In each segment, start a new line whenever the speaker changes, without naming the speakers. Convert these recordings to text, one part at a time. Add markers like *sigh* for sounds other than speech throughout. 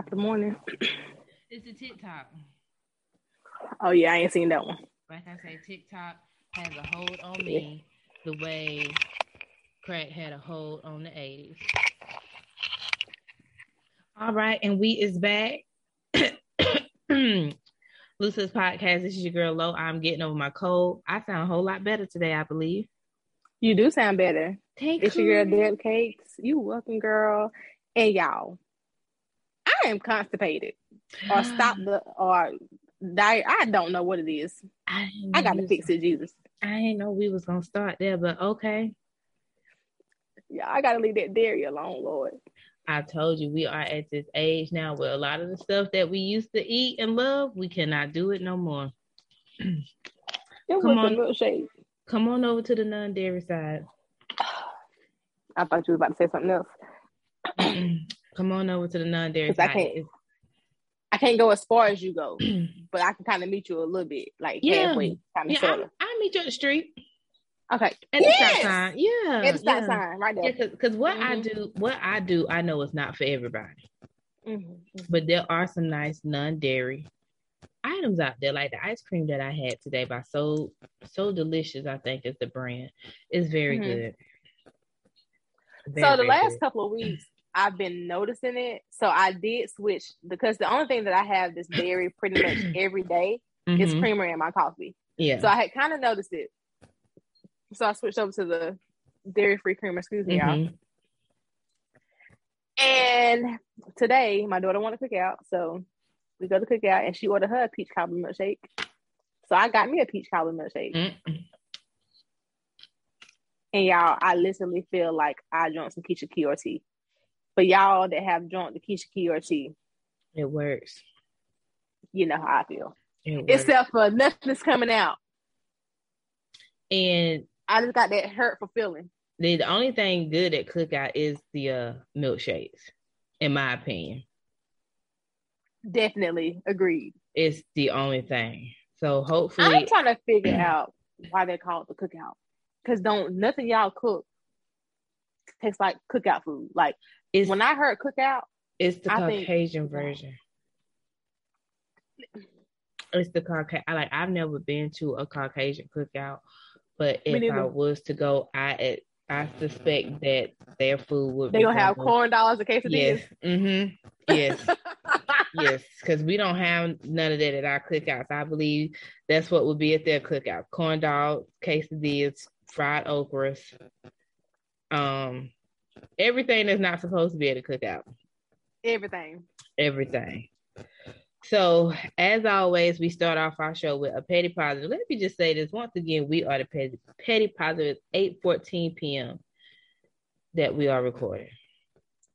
top of the morning. *coughs* It's the TikTok.
Oh yeah, I ain't seen that one.
Like I say, TikTok has a hold on me the way crack had a hold on the 80s. All right, and we is back. *coughs* Lucy's podcast. This is your girl Lo. I'm getting over my cold. I sound a whole lot better today, I believe.
You do sound better.
Thank you.
It's your girl Deb Cakes. You welcome, girl. And y'all, I am constipated. Or stop the or diet. I don't know what it is.
I,
I gotta fix it, Jesus.
I didn't know we was gonna start there, but okay.
Yeah, I gotta leave that dairy alone, Lord.
I told you we are at this age now where a lot of the stuff that we used to eat and love, we cannot do it no more. *clears throat* Come on. Come on over to the non-dairy side. *sighs*
I thought you was about to say something else. *clears throat*
Come on over to the non-dairy
I can't-
It's-
I can't go as far as you go, *clears throat* but I can kind of meet you a little bit, like
Yeah.
halfway, kind of
yeah, I. I meet you at the street
Okay.
at the stop sign. Yeah,
At the stop
yeah.
sign, right there.
Yeah, because what I
Mhm.
do, what I do, I know it's not for everybody,
Mhm.
but there are some nice non-dairy items out there, like the ice cream that I had today by So So Delicious. I think is the brand. It's very
Mhm.
good.
So the last
good.
couple of weeks, I've been noticing it. So I did switch because the only thing that I have this dairy pretty much *clears throat* every day is
Mhm.
creamer in my coffee.
yeah.
So I had kind of noticed it. So I switched over to the dairy free creamer. Excuse me, y'all.
Mhm.
And today, my daughter wanted to cook out, so we go to cook out, and she ordered her a peach cobbler milkshake. So I got me a peach cobbler milkshake,
Mm-mm.
and y'all, I literally feel like I drank some Keisha Key or tea. For y'all that have drunk the Keisha tea,
It works.
you know how I feel.
It.
Except for nothing's coming out.
and
I just got that hurtful feeling.
the, the only thing good at cookout is the uh, milkshakes, in my opinion.
Definitely agreed.
It's the only thing. So hopefully, I'm
trying to figure out why they call it the cookout. Cause don't nothing y'all cook tastes like cookout food. Like
it's
when I heard cookout,
it's the
I think-
Caucasian version. It's the Caucasian. Like I've never been to a Caucasian cookout, but if I was to go, I I suspect that their food would
they
be
gonna have
something-
corn dogs and quesadillas.
Yes. Mm-hmm. Yes. *laughs* yes, because we don't have none of that at our cookouts. I believe that's what would be at their cookout: corn dogs, quesadillas, fried okras, um, everything that's not supposed to be at a cookout.
Everything.
Everything. So, as always, we start off our show with a petty positive. Let me just say this once again: we are the petty, petty positive. Eight fourteen p.m. that we are recording.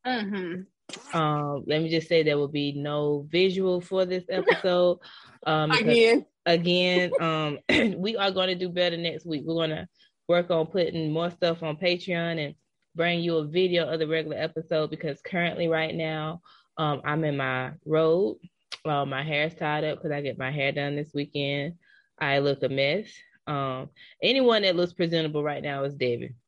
Mm-hmm.
Um, let me just say there will be no visual for this episode. *laughs* Um,
Again.
again, um, *clears throat* we are going to do better next week. We're going to work on putting more stuff on Patreon and bring you a video of the regular episode because currently, right now, um, I'm in my road. Well, my hair's tied up because I get my hair done this weekend. I look a mess. Um, anyone that looks presentable right now is David. *laughs*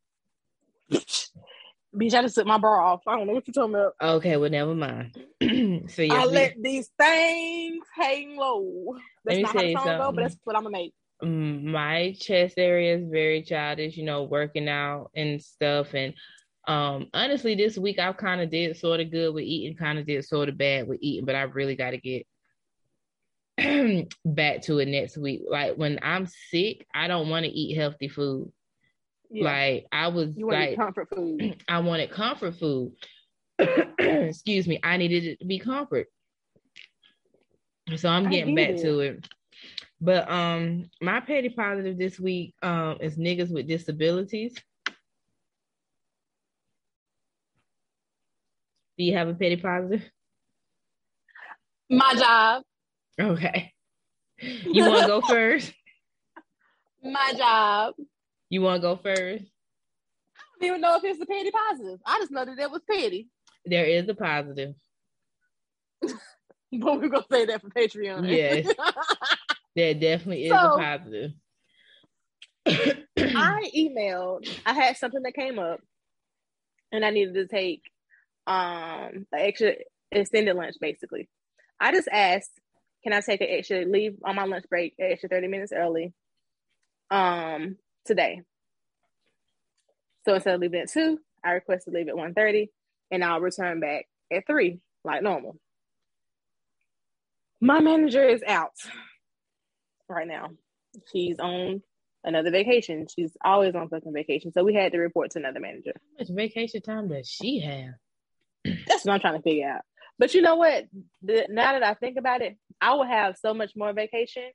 Bitch, I just took my bra off. I don't know what you're talking about.
Okay, well, never mind. *clears throat* so yes,
I let these things hang low. That's not how the song go, but that's what I'm gonna make.
Mm, my chest area is very childish, you know, working out and stuff. And um, honestly, this week I kind of did sort of good with eating, kind of did sort of bad with eating, but I really got to get *clears throat* back to it next week. Like when I'm sick, I don't want to eat healthy food.
Yeah.
Like I was like,
comfort food. *clears throat*
I wanted comfort food. *clears throat* Excuse me, I needed it to be comfort. So I'm getting back
it.
to it. But um my petty positive this week um is niggas with disabilities. Do you have a petty positive?
My job.
Okay. You want to go *laughs* first?
My job.
You want to go first?
I don't even know if it's a petty positive. I just know that it was petty.
There is a positive. *laughs*
But we're gonna say that for Patreon.
Yes. *laughs* There definitely is
So-
a positive.
I emailed. I had something that came up, and I needed to take um an extra extended lunch basically. I just asked, can I take an extra leave on my lunch break extra 30 minutes early um today? So instead of leaving at two, I requested leave at 1.30 and I'll return back at three, like normal. My manager is out right now. She's on another vacation. She's always on fucking vacation. So we had to report to another manager.
How much vacation time does she have?
That's what I'm trying to figure out. But you know what? The, now that I think about it, I would have so much more vacation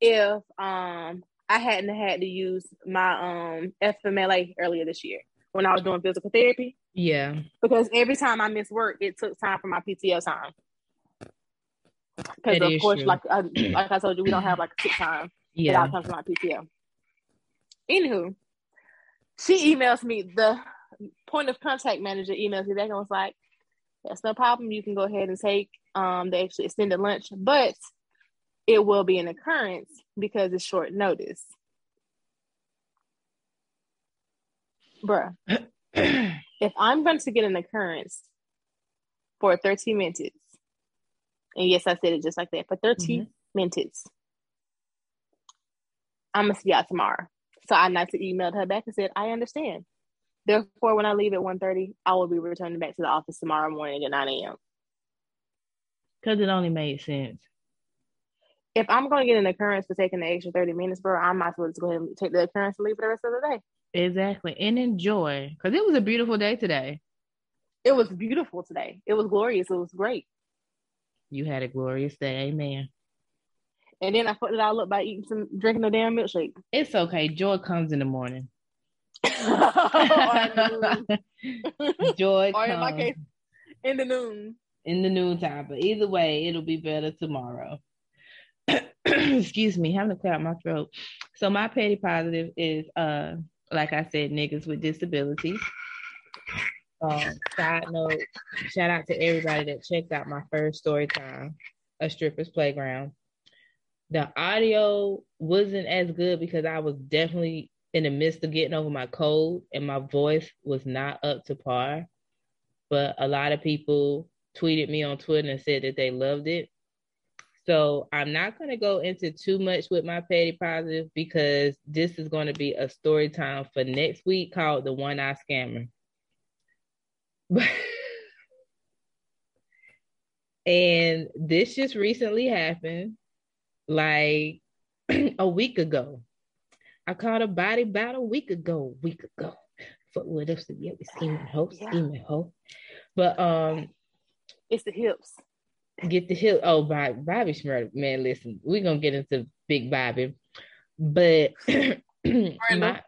if um I hadn't had to use my um FMLA earlier this year when I was doing physical therapy.
Yeah.
Because every time I missed work, it took time for my PTO time. Because of course, true. like I, *clears throat* like I told you, we don't have like a sick time. Yeah. That comes from my PTO. Anywho, she emails me the point of contact manager emails me back and was like, "That's no problem. You can go ahead and take um the extra extended lunch, but it will be an occurrence because it's short notice." Bruh, *clears throat* if I'm going to get an occurrence for 13 minutes, and yes, I said it just like that, for 13 mm-hmm. minutes, I'm gonna see y'all tomorrow. So I nicely emailed her back and said, I understand. Therefore, when I leave at 1.30, I will be returning back to the office tomorrow morning at 9 a.m.
Because it only made sense.
If I'm going to get an occurrence for taking the extra 30 minutes, bro, I might as well just go ahead and take the occurrence and leave for the rest of the day.
Exactly. And enjoy. Because it was a beautiful day today.
It was beautiful today. It was glorious. It was great.
You had a glorious day. Amen.
And then I fucked it all up by eating some drinking a damn milkshake.
It's okay. Joy comes in the morning. *laughs* *laughs* Joy
or in my case, in the noon.
In the noontime. But either way, it'll be better tomorrow. *clears throat* Excuse me, having to clear out my throat. So my petty positive is uh like I said, niggas with disabilities. Um, side note, shout out to everybody that checked out my first story time, a stripper's playground. The audio wasn't as good because I was definitely in the midst of getting over my cold and my voice was not up to par. But a lot of people tweeted me on Twitter and said that they loved it. So I'm not going to go into too much with my petty positive because this is going to be a story time for next week called The One Eye Scammer. *laughs* and this just recently happened like *clears throat* a week ago. I caught a body about a week ago, week ago. Fuck with us, yeah, we scheming hoe, scheming hoe. But um,
it's the hips
get the hill. Oh, Bobby, Bobby Shmurda, man, listen, we're gonna get into Big Bobby, but *clears throat* my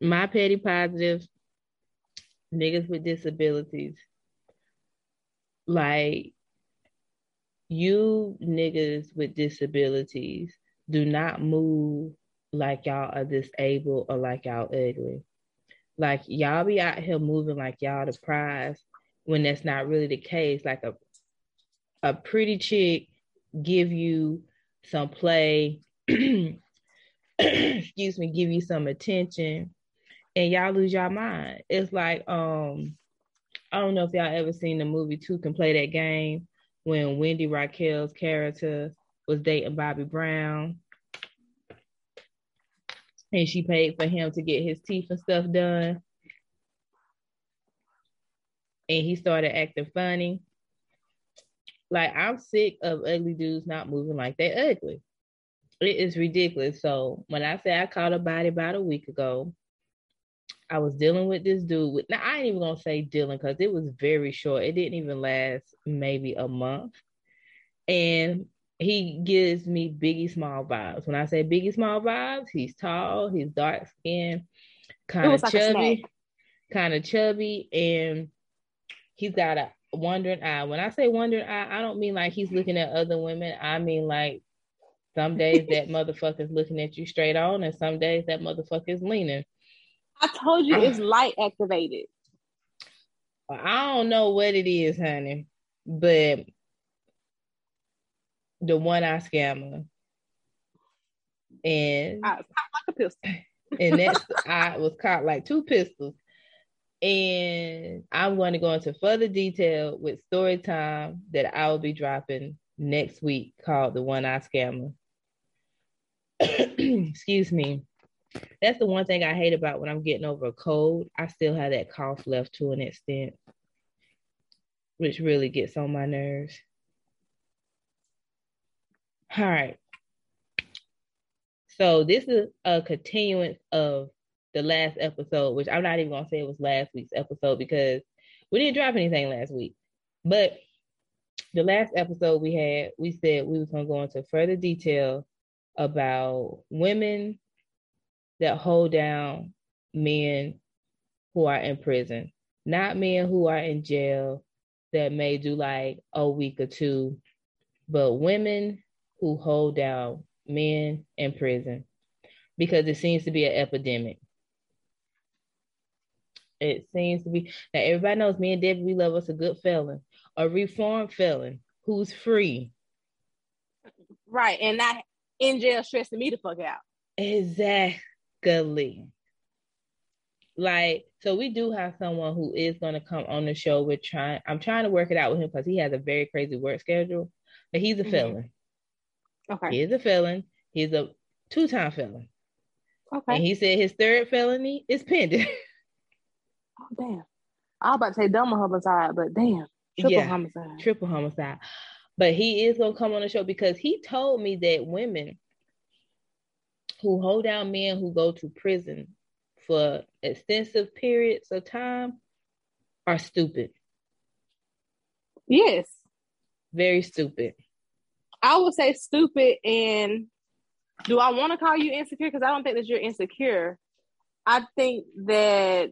my petty positive niggas with disabilities, like you niggas with disabilities, do not move like y'all are disabled or like y'all ugly. Like y'all be out here moving like y'all the prize when that's not really the case. Like a a pretty chick give you some play, *clears throat* excuse me, give you some attention, and y'all lose y'all mind. It's like um, I don't know if y'all ever seen the movie Two Can Play That Game when Wendy Raquel's character was dating Bobby Brown. And she paid for him to get his teeth and stuff done. And he started acting funny. Like I'm sick of ugly dudes not moving like they ugly. It is ridiculous. So when I say I caught a body about a week ago, I was dealing with this dude with now I ain't even gonna say dealing because it was very short. It didn't even last maybe a month. And he gives me Biggie Small vibes. When I say Biggie Small vibes, he's tall, he's dark skinned, kind of like chubby, kind of chubby, and he's got a wandering eye. When I say wandering eye, I don't mean like he's looking at other women. I mean like some days that *laughs* motherfucker's looking at you straight on, and some days that motherfucker's leaning.
I told you it's ah. light activated.
I don't know what it is, honey, but the one eye scammer. And
I like a pistol. *laughs*
and that's I was caught like two pistols. And I'm going to go into further detail with story time that I will be dropping next week called The One Eye Scammer. *clears throat* Excuse me. That's the one thing I hate about when I'm getting over a cold. I still have that cough left to an extent, which really gets on my nerves. All right. So this is a continuance of the last episode, which I'm not even gonna say it was last week's episode because we didn't drop anything last week. But the last episode we had, we said we was gonna go into further detail about women that hold down men who are in prison, not men who are in jail that may do like a week or two, but women who hold down men in prison because it seems to be an epidemic. It seems to be now everybody knows me and Debbie, we love us a good felon, a reformed felon who's free.
Right. And not in jail stressing me the fuck out.
Exactly. Like, so we do have someone who is gonna come on the show. We're trying, I'm trying to work it out with him because he has a very crazy work schedule, but he's a mm-hmm. felon. Okay. He is a felon. He's a two time felon. Okay. And he said his third felony is pending. *laughs*
oh damn. I was about to say double homicide, but damn. Triple yeah, homicide.
Triple homicide. But he is gonna come on the show because he told me that women who hold down men who go to prison for extensive periods of time are stupid.
Yes.
Very stupid.
I would say stupid and do I want to call you insecure? Because I don't think that you're insecure. I think that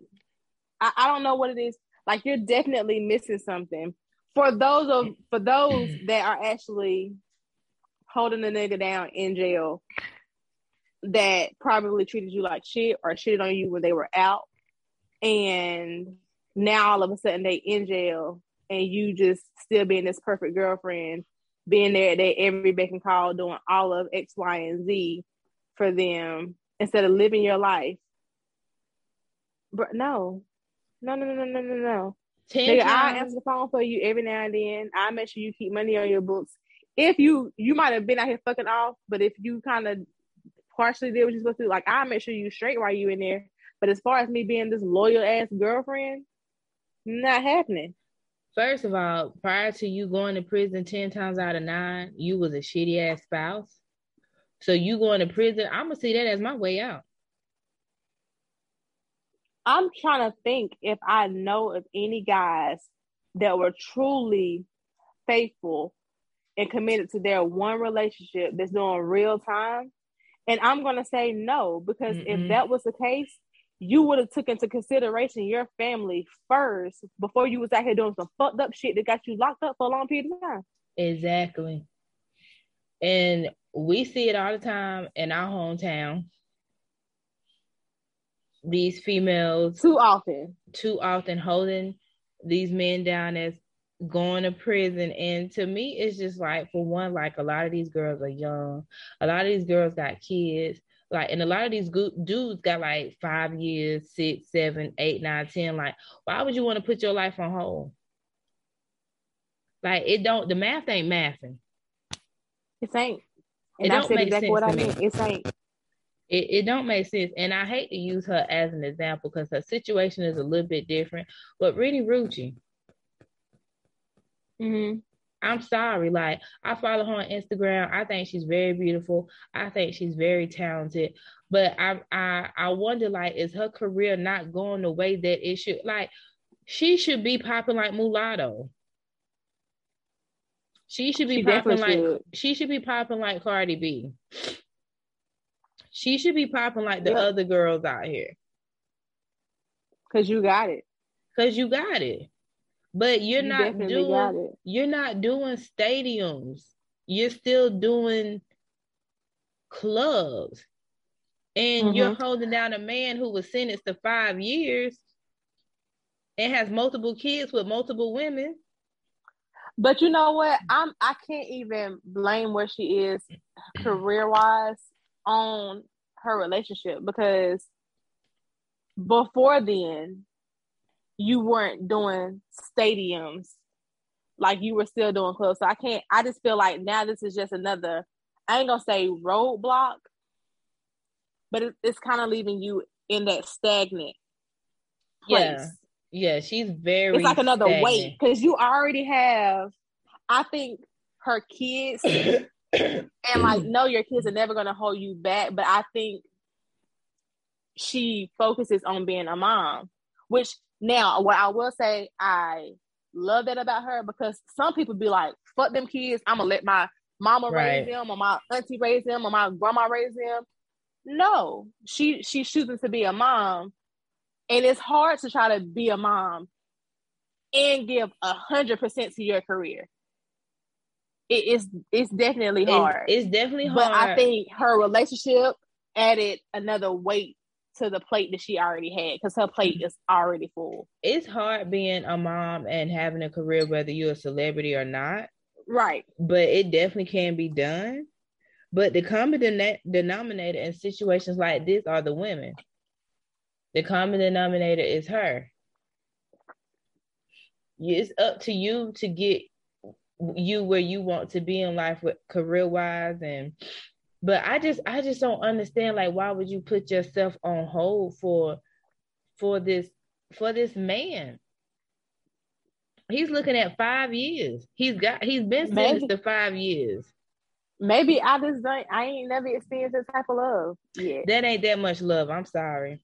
I, I don't know what it is. Like you're definitely missing something. For those of for those that are actually holding the nigga down in jail that probably treated you like shit or shitted on you when they were out and now all of a sudden they in jail and you just still being this perfect girlfriend being there at their every beck and call, doing all of X, Y, and Z for them instead of living your life. But no, no, no, no, no, no, no, no. Nigga, I answer the phone for you every now and then. I make sure you keep money on your books. If you you might have been out here fucking off, but if you kind of partially did what you're supposed to do, like I make sure you straight while you in there. But as far as me being this loyal ass girlfriend, not happening.
First of all, prior to you going to prison 10 times out of nine, you was a shitty ass spouse. So you going to prison, I'm gonna see that as my way out.
I'm trying to think if I know of any guys that were truly faithful and committed to their one relationship that's doing real time. And I'm gonna say no, because mm if that was the case, you would have took into consideration your family first before you was out here doing some fucked up shit that got you locked up for a long period of time.
Exactly. And we see it all the time in our hometown. These females
too often,
too often holding these men down as going to prison. And to me, it's just like, for one, like a lot of these girls are young. A lot of these girls got kids. Like, and a lot of these dudes got like five years, six, seven, eight, nine, ten. Like, why would you want to put your life on hold? Like, it don't. The math ain't mathing.
It ain't. And it don't make exactly sense what I mean. It ain't.
It, it don't make sense. And I hate to use her as an example because her situation is a little bit different. But Renni Rucci. Mm-hmm. I'm sorry. Like I follow her on Instagram. I think she's very beautiful. I think she's very talented. But I I I wonder like is her career not going the way that it should like she should be popping like mulatto. She should be she popping like should. she should be popping like Cardi B. She should be popping like the yep. other girls out here.
Cause you got it.
Cause you got it. But you're you not doing you're not doing stadiums. You're still doing clubs. And mm-hmm. you're holding down a man who was sentenced to five years and has multiple kids with multiple women.
But you know what? I'm I can't even blame where she is career wise on her relationship because before then you weren't doing stadiums like you were still doing close. So I can't I just feel like now this is just another I ain't gonna say roadblock, but it, it's kind of leaving you in that stagnant
place. Yeah. Yeah, she's very
It's like another stagnant. weight because you already have I think her kids *coughs* and like no your kids are never gonna hold you back, but I think she focuses on being a mom, which now what I will say I love that about her because some people be like, fuck them kids, I'm gonna let my mama right. raise them or my auntie raise them or my grandma raise them. No, she she's choosing to be a mom. And it's hard to try to be a mom and give a hundred percent to your career. It is it's definitely hard.
It's, it's definitely hard.
But I think her relationship added another weight to the plate that she already had because her plate is already full.
It's hard being a mom and having a career, whether you're a celebrity or not.
Right.
But it definitely can be done. But the common denominator in situations like this are the women. The common denominator is her. It's up to you to get you where you want to be in life with career wise and but I just I just don't understand like why would you put yourself on hold for for this for this man? He's looking at five years. He's got he's been sentenced to five years.
Maybe I just don't I ain't never experienced this type of love yet.
That ain't that much love. I'm sorry.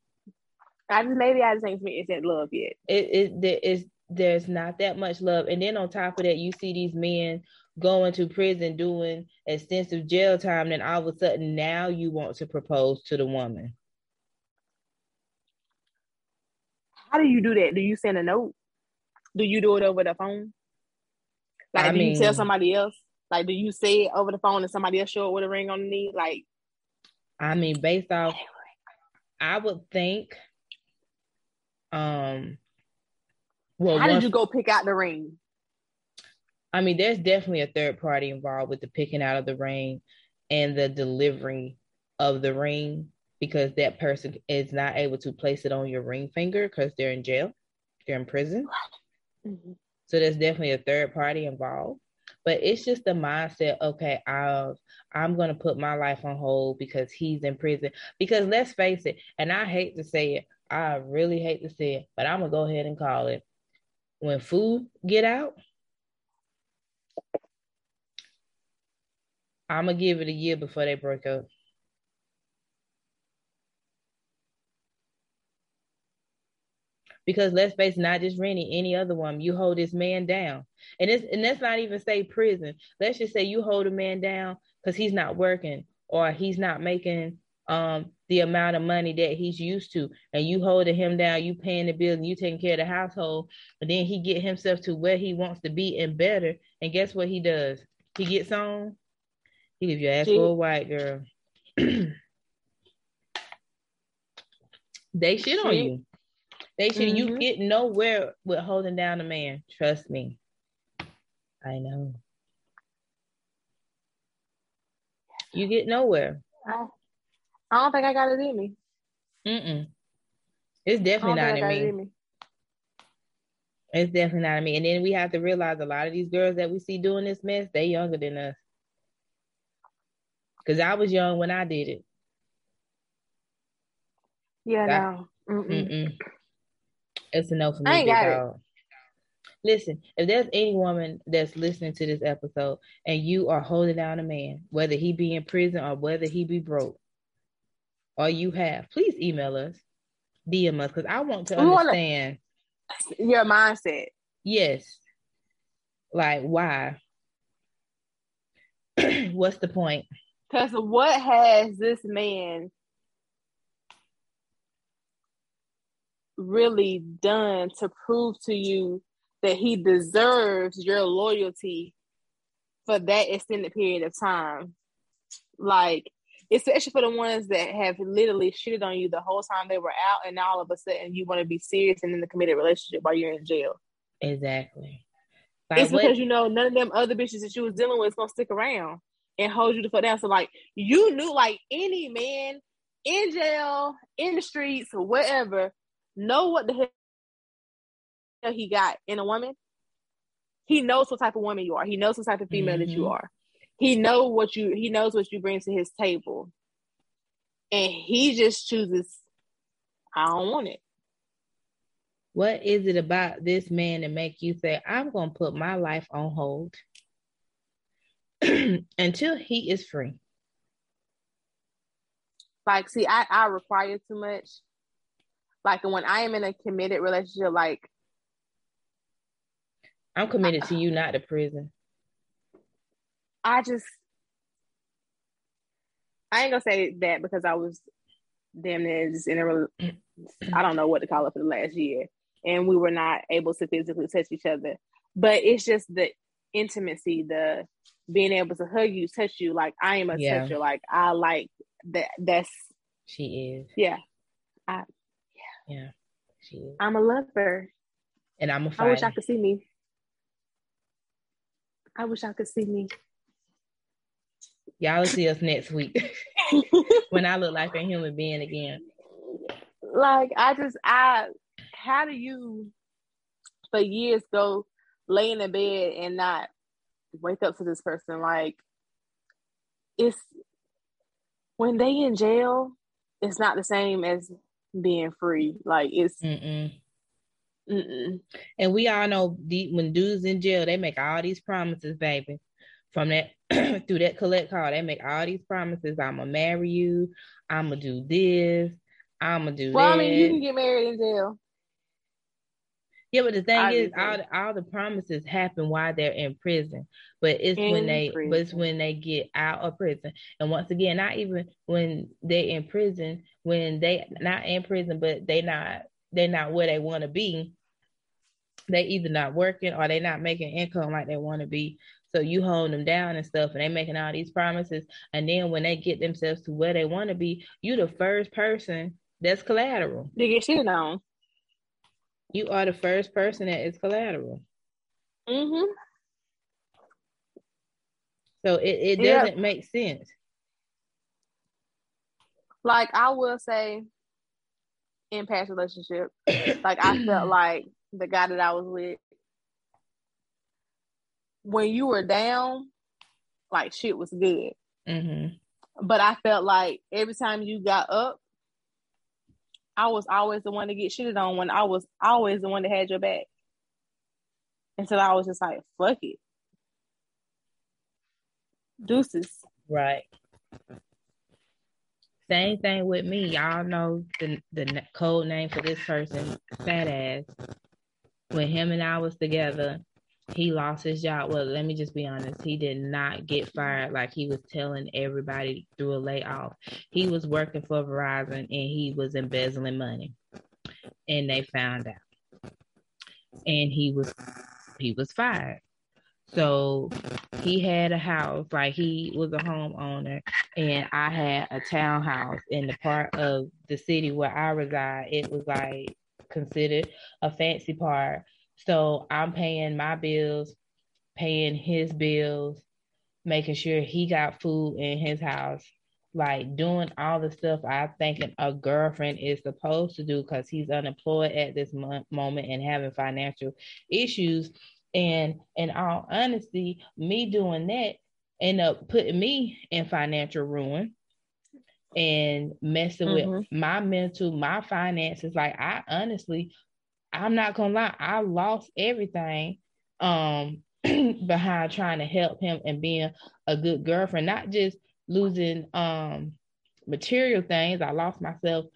I just maybe I just ain't experienced that love yet.
It it there is there's not that much love. And then on top of that, you see these men going to prison doing extensive jail time, then all of a sudden now you want to propose to the woman.
How do you do that? Do you send a note? Do you do it over the phone? Like, I do mean, you tell somebody else? Like, do you say it over the phone and somebody else show it with a ring on the knee? Like,
I mean, based off, I would think, um,
well, how did you go pick out the ring?
I mean, there's definitely a third party involved with the picking out of the ring and the delivery of the ring because that person is not able to place it on your ring finger because they're in jail, they're in prison. Mm-hmm. So there's definitely a third party involved. But it's just the mindset, okay, i I'm gonna put my life on hold because he's in prison. Because let's face it, and I hate to say it, I really hate to say it, but I'm gonna go ahead and call it. When food get out, I'm gonna give it a year before they break up. Because let's face it, not just Renni, any other woman, you hold this man down. And it's and let's not even say prison. Let's just say you hold a man down because he's not working or he's not making um the amount of money that he's used to and you holding him down you paying the bills and you taking care of the household and then he get himself to where he wants to be and better and guess what he does he gets on he leave your ass for a white girl. *clears throat* they shit on you. They shit. Mm-hmm. You get nowhere with holding down a man. Trust me. I know. You get nowhere.
I, I don't think I got it in me.
Mm-mm. It's definitely not in me. in me. It's definitely not in me. And then we have to realize a lot of these girls that we see doing this mess, they younger than us. Because I was young when I did it.
Yeah, no. Mm-mm.
Mm-mm. It's a no for me. I ain't got it. Listen, if there's any woman that's listening to this episode and you are holding down a man, whether he be in prison or whether he be broke, or you have, please email us, DM us, because I want to we understand
your mindset.
Yes. Like, why? *clears throat* What's the point?
Because what has this man really done to prove to you that he deserves your loyalty for that extended period of time? Like, especially for the ones that have literally shitted on you the whole time they were out, and now all of a sudden you want to be serious and in the committed relationship while you're in jail.
Exactly.
Like it's what? because you know none of them other bitches that you was dealing with is gonna stick around and hold you the foot down. So like you knew like any man in jail, in the streets, or whatever, know what the hell he got in a woman, he knows what type of woman you are. He knows what type of female mm-hmm. that you mm-hmm. are. He know what you he knows what you bring to his table. And he just chooses, I don't want it.
What is it about this man to make you say, I'm gonna put my life on hold *clears throat* until he is free?
Like, see, I, I require too much. Like when I am in a committed relationship, like
I'm committed to you, not to prison.
I just I ain't gonna say that because I was damn near just in a *clears throat* I don't know what to call it for the last year, and we were not able to physically touch each other. But it's just the intimacy, the being able to hug you, touch you. Like I am a yeah. toucher. Like I like that. That's
she is.
Yeah. I
yeah, she is.
I'm a lover.
And I'm a
fighter. I wish I could see me. I wish I could see me.
Y'all will see us next week *laughs* *laughs* when I look like a human being again.
Like I just I how do you for years go lay in the bed and not wake up to this person? Like it's when they in jail, it's not the same as being free. Like it's
Mm-mm. Mm-mm. and we all know when dudes in jail, they make all these promises, baby. From that *clears throat* through that collect call, they make all these promises. I'm gonna marry you. I'm gonna do this. I'm gonna do. Well, that. I mean,
you can get married in jail.
Yeah, but the thing is, all the, all the promises happen while they're in prison. But it's in when they, prison. but it's when they get out of prison. And once again, not even when they're in prison, when they not in prison, but they not they're not where they want to be. They either not working or they not making income like they want to be. So you hold them down and stuff, and they making all these promises. And then when they get themselves to where they want to be, you the first person that's collateral.
They get shit on
you are the first person that is collateral.
Mm-hmm.
So it, it doesn't yep. make sense.
Like I will say in past relationship, like I felt *coughs* like the guy that I was with, when you were down, like shit was good.
Mm-hmm.
But I felt like every time you got up, I was always the one to get shitted on when I was always the one that had your back. Until I was just like, fuck it. Deuces.
Right. Same thing with me. Y'all know the the code name for this person, fat ass. When him and I was together, he lost his job. Well, let me just be honest. He did not get fired like he was telling everybody through a layoff. He was working for Verizon and he was embezzling money. And they found out. And he was he was fired. So he had a house, like he was a homeowner, and I had a townhouse in the part of the city where I reside. It was like considered a fancy part so I'm paying my bills, paying his bills, making sure he got food in his house, like doing all the stuff I think a girlfriend is supposed to do because he's unemployed at this mo- moment and having financial issues. And in all honesty, me doing that end up putting me in financial ruin and messing mm-hmm. with my mental, my finances. Like I honestly I'm not gonna lie, I lost everything um *clears throat* behind trying to help him and being a good girlfriend, not just losing um material things. I lost myself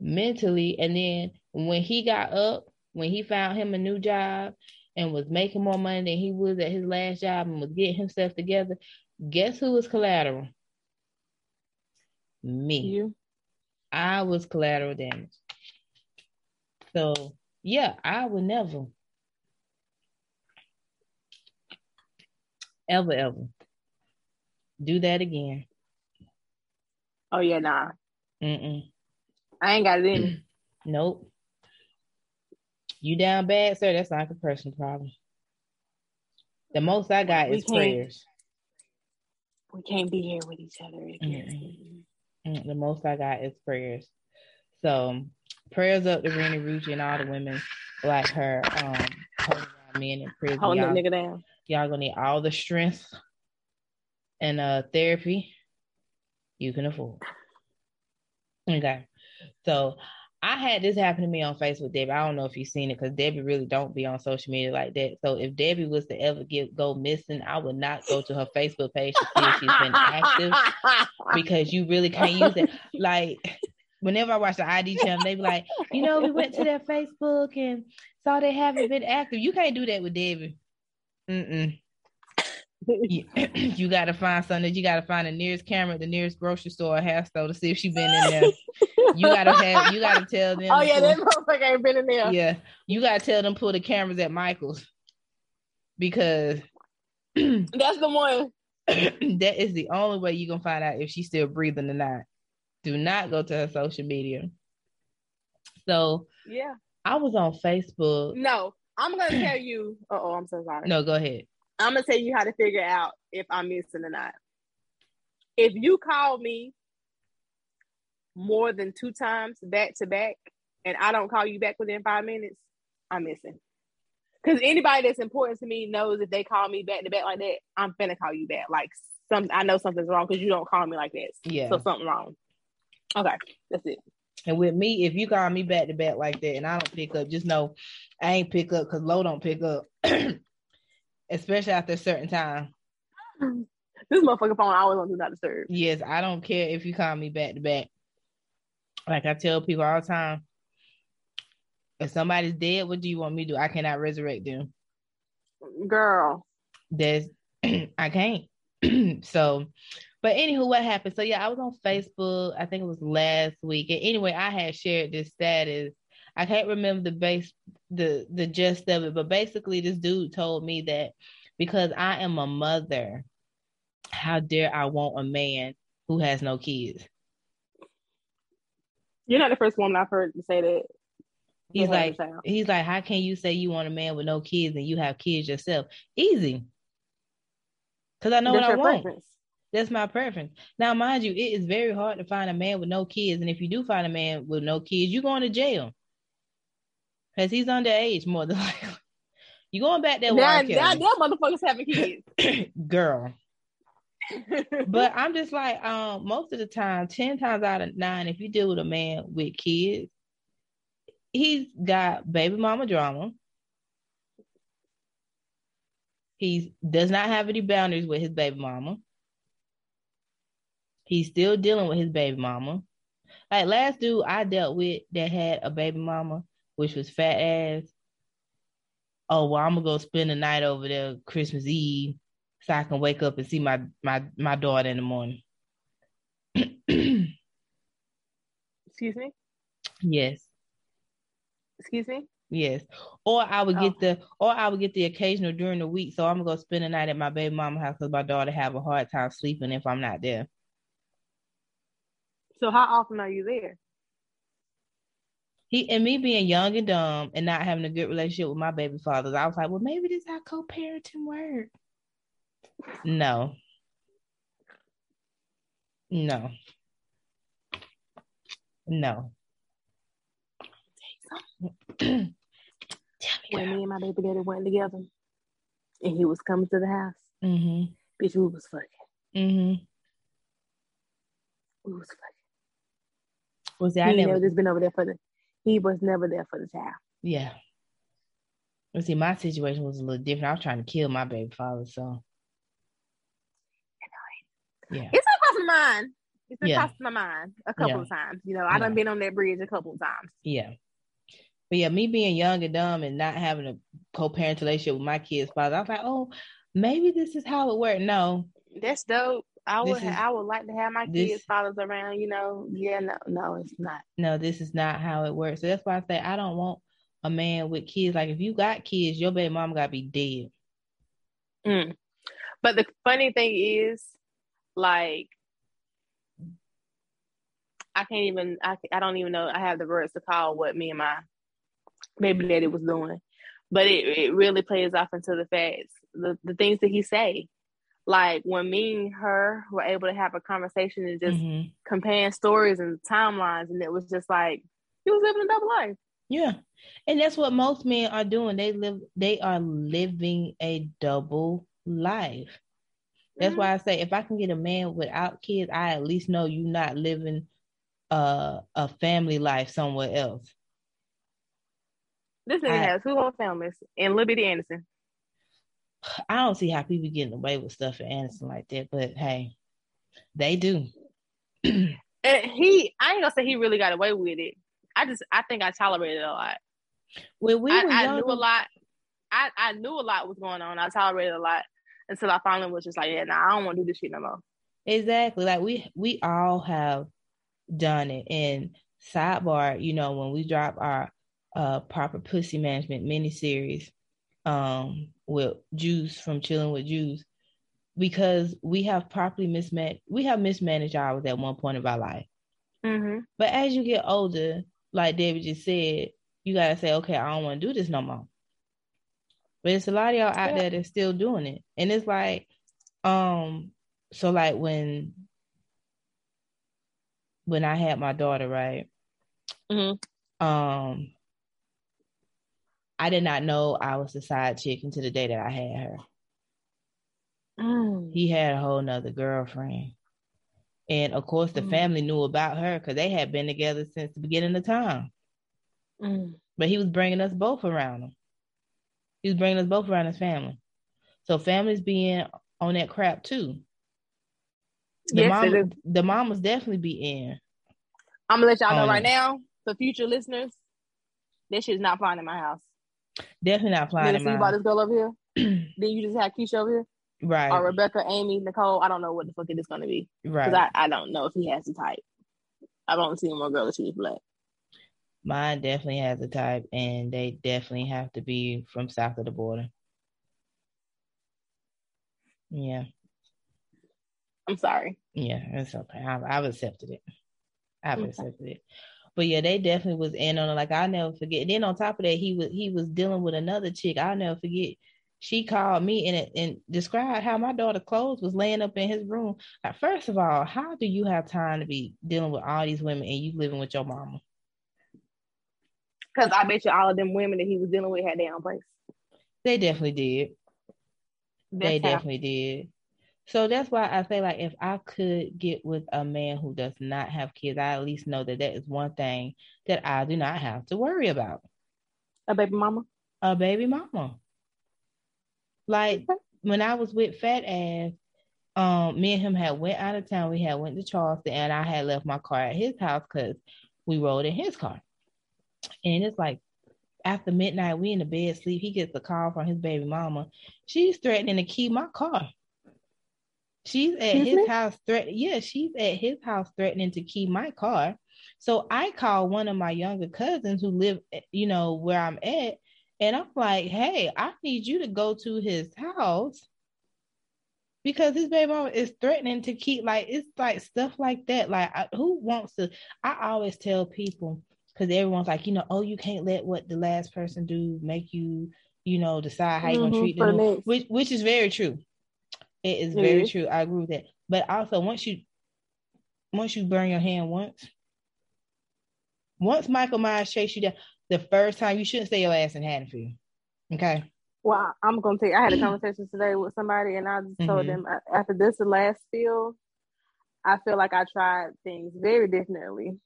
mentally. And then when he got up, when he found him a new job and was making more money than he was at his last job and was getting himself together, guess who was collateral? Me.
You.
I was collateral damage. So yeah, I would never, ever, ever do that again.
Oh yeah, nah.
Mm-mm.
I ain't got it in. *clears throat*
nope. You down bad, sir? That's not a personal problem. The most I got we is prayers.
We can't be here with each other.
Mm-hmm. The most I got is prayers. So prayers up to Renni Rucci and all the women like her um holding around men in prison.
Holding y'all, nigga down.
Y'all gonna need all the strength and uh therapy you can afford. Okay. So I had this happen to me on Facebook, Debbie. I don't know if you've seen it because Debbie really don't be on social media like that. So if Debbie was to ever get go missing, I would not go to her Facebook page to see if she's been active because you really can't use it. Like whenever I watch the ID channel, they be like, you know, we went to their Facebook and saw they haven't been active. You can't do that with Debbie. Mm-mm. you, *clears throat* you got to find something. You got to find the nearest camera, the nearest grocery store or half store to see if she been in there. You gotta have. You gotta tell them.
Oh yeah, that motherfucker ain't been in there.
Yeah, you gotta tell them pull the cameras at Michael's because *clears throat*
that's the one. *clears throat*
that is the only way you can find out if she's still breathing or not. Do not go to her social media. So
yeah,
I was on Facebook.
No, I'm gonna tell you. Oh, I'm so sorry.
No, go ahead.
I'm gonna tell you how to figure out if I'm missing or not. If you call me more than two times back to back, and I don't call you back within five minutes, I'm missing. Because anybody that's important to me knows if they call me back to back like that, I'm finna call you back. Like some, I know something's wrong because you don't call me like that.
Yeah.
So something wrong. Okay, that's it.
And with me, if you call me back to back like that and I don't pick up, just know I ain't pick up because low don't pick up, *clears throat* especially after a certain time. *sighs*
This motherfucker phone I always on do not disturb.
Yes, I don't care if you call me back to back. Like I tell people all the time, if somebody's dead, what do you want me to do? I cannot resurrect them.
Girl.
There's *clears throat* I can't. *clears throat* so but anywho, what happened? So yeah, I was on Facebook. I think it was last week. And anyway, I had shared this status. I can't remember the base the the gist of it, but basically this dude told me that because I am a mother, how dare I want a man who has no kids?
You're not the first woman I've heard to say that.
He's like, he's like, how can you say you want a man with no kids and you have kids yourself? Easy. Cause I know That's what I want. Preference. That's my preference. Now, mind you, it is very hard to find a man with no kids, and if you do find a man with no kids, you're going to jail because he's underage more than *laughs* likely. You going back there?
Now, now, now, motherfuckers having kids, *coughs*
girl *laughs* but I'm just like, um, most of the time, 10 times out of nine, if you deal with a man with kids, he's got baby mama drama. He does not have any boundaries with his baby mama. He's still dealing with his baby mama. Like last dude I dealt with that had a baby mama, which was fat ass. Oh well, I'm gonna go spend the night over there Christmas Eve so I can wake up and see my my my daughter in the morning. *clears throat*
Excuse me.
Yes.
Excuse me.
Yes. Or I would get oh. the or I would get the occasional during the week. So I'm gonna go spend the night at my baby mama house because my daughter have a hard time sleeping if I'm not there.
So how often are you there?
He and me being young and dumb and not having a good relationship with my baby fathers, I was like, well, maybe this how co-parenting work. No. No. No. *clears throat*
Tell me when me and my baby daddy went together and he was coming to the house,
mm-hmm.
bitch, we was fucking.
Mm-hmm.
We was fucking.
Was that?
He never, never just been over there for the. He was never there for the child.
Yeah. Well, see, my situation was a little different. I was trying to kill my baby father, so yeah.
It's crossed my mind. It's been yeah. my mind a couple yeah. of times. You know, I done been on that bridge a couple of times.
Yeah. But yeah, me being young and dumb and not having a co-parent relationship with my kids' father, I was like, oh, maybe this is how it worked. No.
That's dope. I would is, I would like to have my this, kids fathers around, you know. Yeah, no, no, it's not.
No, this is not how it works. So that's why I say I don't want a man with kids. Like if you got kids, your baby mom gotta be dead.
Mm. But the funny thing is, like I can't even I, I don't even know I have the words to call what me and my baby daddy was doing. But it, it really plays off into the facts, the, the things that he say. Like when me and her were able to have a conversation and just mm-hmm. comparing stories and timelines, and it was just like he was living a double life.
Yeah. And that's what most men are doing. They live they are living a double life. That's mm-hmm. why I say if I can get a man without kids, I at least know you're not living uh, a family life somewhere else.
This nigga has two on families and Liberty Anderson.
I don't see how people getting away with stuff at Anderson like that, but hey, they do. *clears throat*
and he, I ain't gonna say he really got away with it. I just, I think I tolerated a lot. When we I, were I knew a lot. I, I knew a lot was going on. I tolerated a lot until I finally was just like, yeah, nah, I don't want to do this shit no more.
Exactly. Like we we all have done it. And sidebar, you know, when we drop our uh proper pussy management mini series um with Juice from Chilling with Juice because we have properly mismanaged we have mismanaged ours at one point of our life. Mm-hmm. But as you get older, like David just said, you gotta say, okay, I don't want to do this no more. But it's a lot of y'all out yeah. there that's still doing it. And it's like, um, so like when when I had my daughter, right? Mm-hmm. Um, I did not know I was the side chick until the day that I had her. Mm. He had a whole nother girlfriend. And of course, the mm. family knew about her because they had been together since the beginning of time. Mm. But he was bringing us both around him. He was bringing us both around his family. So families being on that crap too. The yes, mom, the mom was definitely be in.
I'm gonna let y'all know right now for future listeners, this shit is not fine in my house.
Definitely not flying.
You see about this girl over here? *clears throat* then you just have Keisha over here, right? Or Rebecca, Amy, Nicole. I don't know what the fuck it is gonna be, right? Because I, I don't know if he has the type. I don't see more girl that she's black.
Mine definitely has a type, and they definitely have to be from south of the border. Yeah.
I'm sorry.
Yeah, it's okay. I've, I've accepted it. I've okay. accepted it. But yeah, they definitely was in on it. Like I'll never forget. And then on top of that, he was he was dealing with another chick. I'll never forget. She called me and and described how my daughter clothes was laying up in his room. Like, first of all, how do you have time to be dealing with all these women and you living with your mama?
Because I bet you all of them women that he was dealing with had their own place.
They definitely did. That's they how. definitely did. So that's why I say like if I could get with a man who does not have kids, I at least know that that is one thing that I do not have to worry about.
A baby mama.
A baby mama. Like when I was with Fat Ass, um, me and him had went out of town. We had went to Charleston, and I had left my car at his house because we rode in his car. And it's like after midnight, we in the bed sleep. He gets a call from his baby mama. She's threatening to keep my car. She's at Excuse his me? house threat. Yeah, she's at his house threatening to keep my car. So I call one of my younger cousins who live, you know, where I'm at, and I'm like, "Hey, I need you to go to his house because his baby mama is threatening to keep like it's like stuff like that. Like, I, who wants to? I always tell people because everyone's like, you know, oh, you can't let what the last person do make you, you know, decide how you're gonna mm-hmm, treat them, which which is very true. It is very mm-hmm. true. I agree with that. But also, once you once you burn your hand once, once Michael Myers chased you down, the first time you shouldn't stay your ass in Haddonfield. Okay.
Well, I'm gonna tell you, I had a *clears throat* conversation today with somebody, and I just told mm-hmm. them uh, after this the last field, I feel like I tried things very differently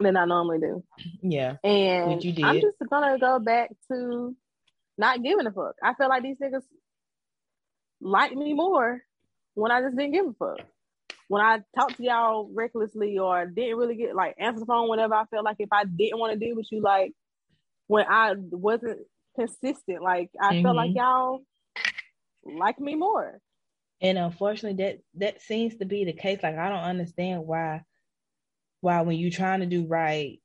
than I normally do.
Yeah.
And I'm just gonna go back to not giving a fuck. I feel like these niggas like me more when I just didn't give a fuck. When I talked to y'all recklessly or didn't really get like answer the phone whenever I felt like if I didn't want to deal with you, like when I wasn't consistent, like I mm-hmm. felt like mm-hmm. y'all like me more.
And unfortunately, that that seems to be the case. Like I don't understand why why when you're trying to do right,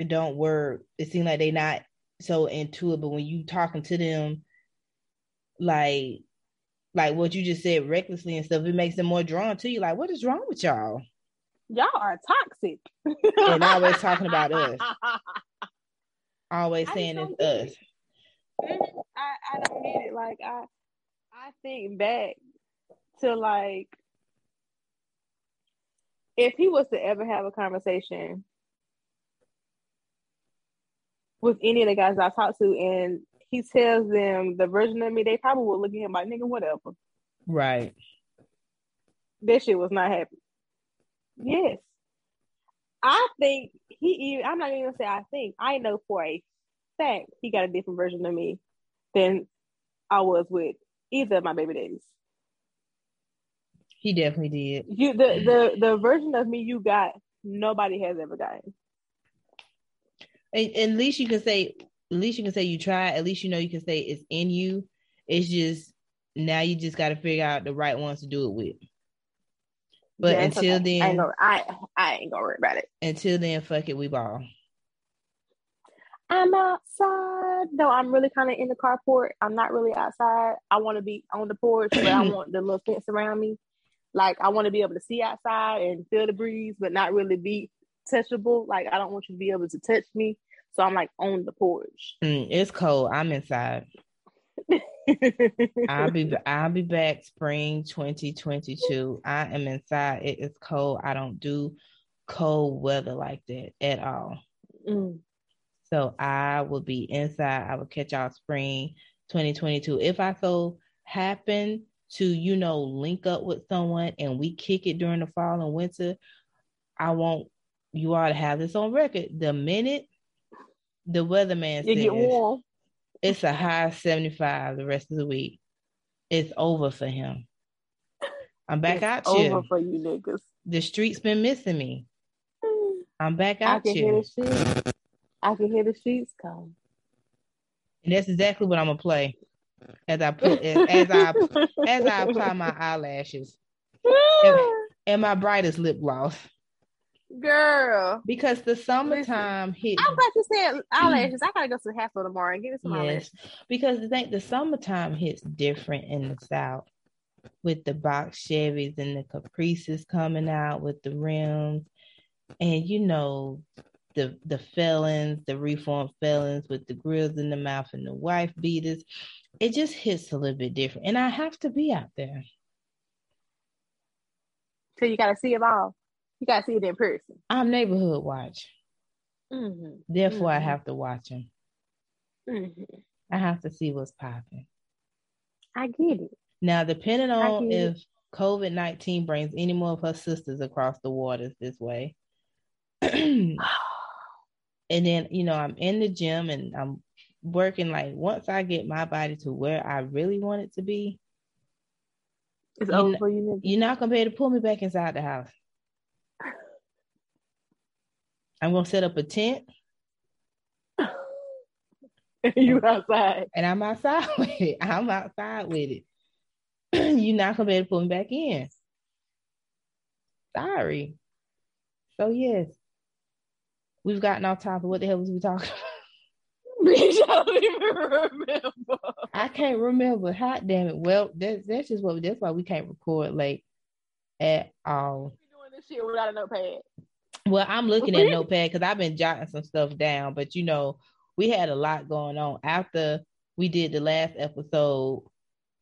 it don't work. It seems like they not so into it. But when you talking to them like like what you just said recklessly and stuff, it makes them more drawn to you. Like, what is wrong with y'all?
Y'all are toxic.
and always talking about us. *laughs* Always saying it's us.
It. I, I don't get it. Like I I think back to like if he was to ever have a conversation with any of the guys I talked to, and he tells them the version of me, they probably would look at him like nigga, whatever.
Right.
That shit was not happy. Yes. I think he even I'm not even gonna say I think. I know for a fact he got a different version of me than I was with either of my baby daddies.
He definitely did.
You the the the version of me you got nobody has ever gotten.
at least you can say at least you can say you tried. At least you know you can say it's in you. It's just now you just got to figure out the right ones to do it with. But yeah, until okay. then,
I ain't, gonna, I, I ain't gonna worry about it.
Until then, fuck it, we ball.
I'm outside. No, I'm really kind of in the carport. I'm not really outside. I want to be on the porch, but I *clears throat* want the little fence around me. Like I want to be able to see outside and feel the breeze, but not really be touchable. Like I don't want you to be able to touch me. So I'm like on the porch.
Mm, it's cold. I'm inside. I'll be *laughs* I'll be back spring 2022. I am inside. It is cold. I don't do cold weather like that at all. Mm. So I will be inside. I will catch y'all spring 2022. If I so happen to, you know, link up with someone and we kick it during the fall and winter, I want you all to have this on record. The minute the weatherman says, get warm it's a high 75 the rest of the week. It's over for him. I'm back it's out
over for you niggas.
The streets been missing me. *sighs* I'm back out I can
you. Hear the sheets. I can hear the sheets come.
And that's exactly what I'm gonna play as I put as, as I as I apply my *laughs* eyelashes and, and my brightest lip gloss.
Girl.
Because the summertime hit.
I'm about to say eyelashes. Mm. I gotta go to the hospital tomorrow and get me some yes. eyelashes.
Because the thing the summertime hits different in the south with the box Chevys and the caprices coming out with the rims. And you know, the the felons, the reformed felons with the grills in the mouth and the wife beaters. It just hits a little bit different. And I have to be out there.
So you gotta see it all. You gotta see it in person.
I'm neighborhood watch. Mm-hmm. Therefore, mm-hmm. I have to watch them. Mm-hmm. I have to see what's popping.
I get it.
Now, depending on if COVID 19 brings any more of her sisters across the waters this way. *clears throat* and then, you know, I'm in the gym and I'm working like once I get my body to where I really want it to be.
It's over for you.
You're not gonna be able to pull me back inside the house. I'm gonna set up a tent. *laughs*
you outside.
And I'm outside *laughs* with it. I'm outside with it. *clears throat* You're not gonna be able to put me back in. Sorry. So yes. We've gotten off topic. What the hell was we talking about? *laughs* I don't even remember. I can't remember. Hot damn it. Well, that's that's just what that's why we can't record late at all.
We're doing this shit without a notepad.
Well, I'm looking at notepad because I've been jotting some stuff down, but you know, we had a lot going on after we did the last episode.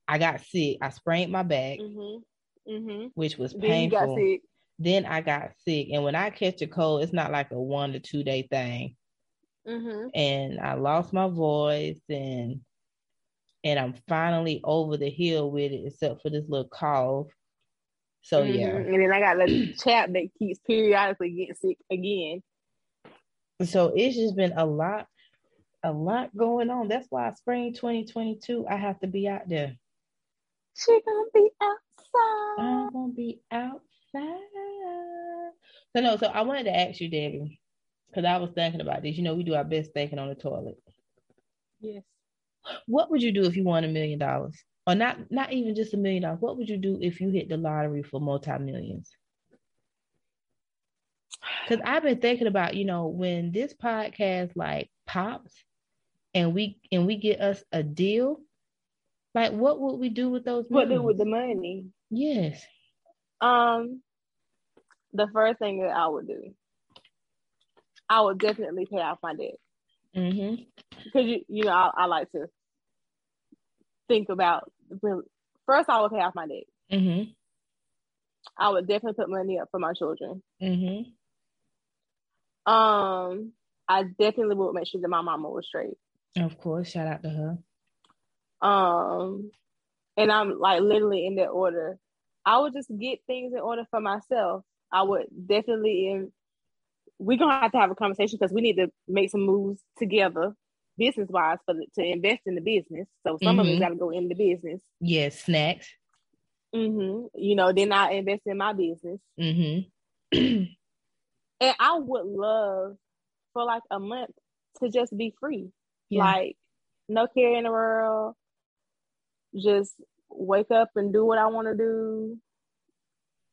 I got sick. I sprained my back, mm-hmm. Mm-hmm. which was painful. Then, then, I got sick, and when I catch a cold, it's not like a one to two day thing. Mm-hmm. And I lost my voice, and and I'm finally over the hill with it, except for this little cough. So mm-hmm. yeah. And
then I got the *clears throat* chap that keeps periodically getting sick again.
So it's just been a lot, a lot going on. That's why spring 2022, I have to be out there.
She gonna be outside.
I'm gonna be outside. So no, so I wanted to ask you, Debbie, because I was thinking about this. You know, we do our best thinking on the toilet.
Yes.
What would you do if you won a million dollars? Or not not even just a million dollars. What would you do if you hit the lottery for multi-millions? Because i've been thinking about you know when this podcast like pops and we and we get us a deal like what would we do with those
what do with the money?
Yes.
Um the first thing that i would do i would definitely pay off my debt. Mm-hmm. because you, you know I, I like to think about really first I would pay off my debt. Mm-hmm. I would definitely put money up for my children. Mm-hmm. Um, I definitely would make sure that my mama was straight.
Of course, shout out to her.
Um, and I'm like literally in that order. I would just get things in order for myself. I would definitely, in, we're gonna have to have a conversation because we need to make some moves together, business wise, for the, to invest in the business. So some mm-hmm. of it got to go in the business.
Yes, snacks.
Mm-hmm. You know, then I invest in my business. Mm-hmm. and I would love for like a month to just be free, yeah. like no care in the world, just wake up and do what I want to do.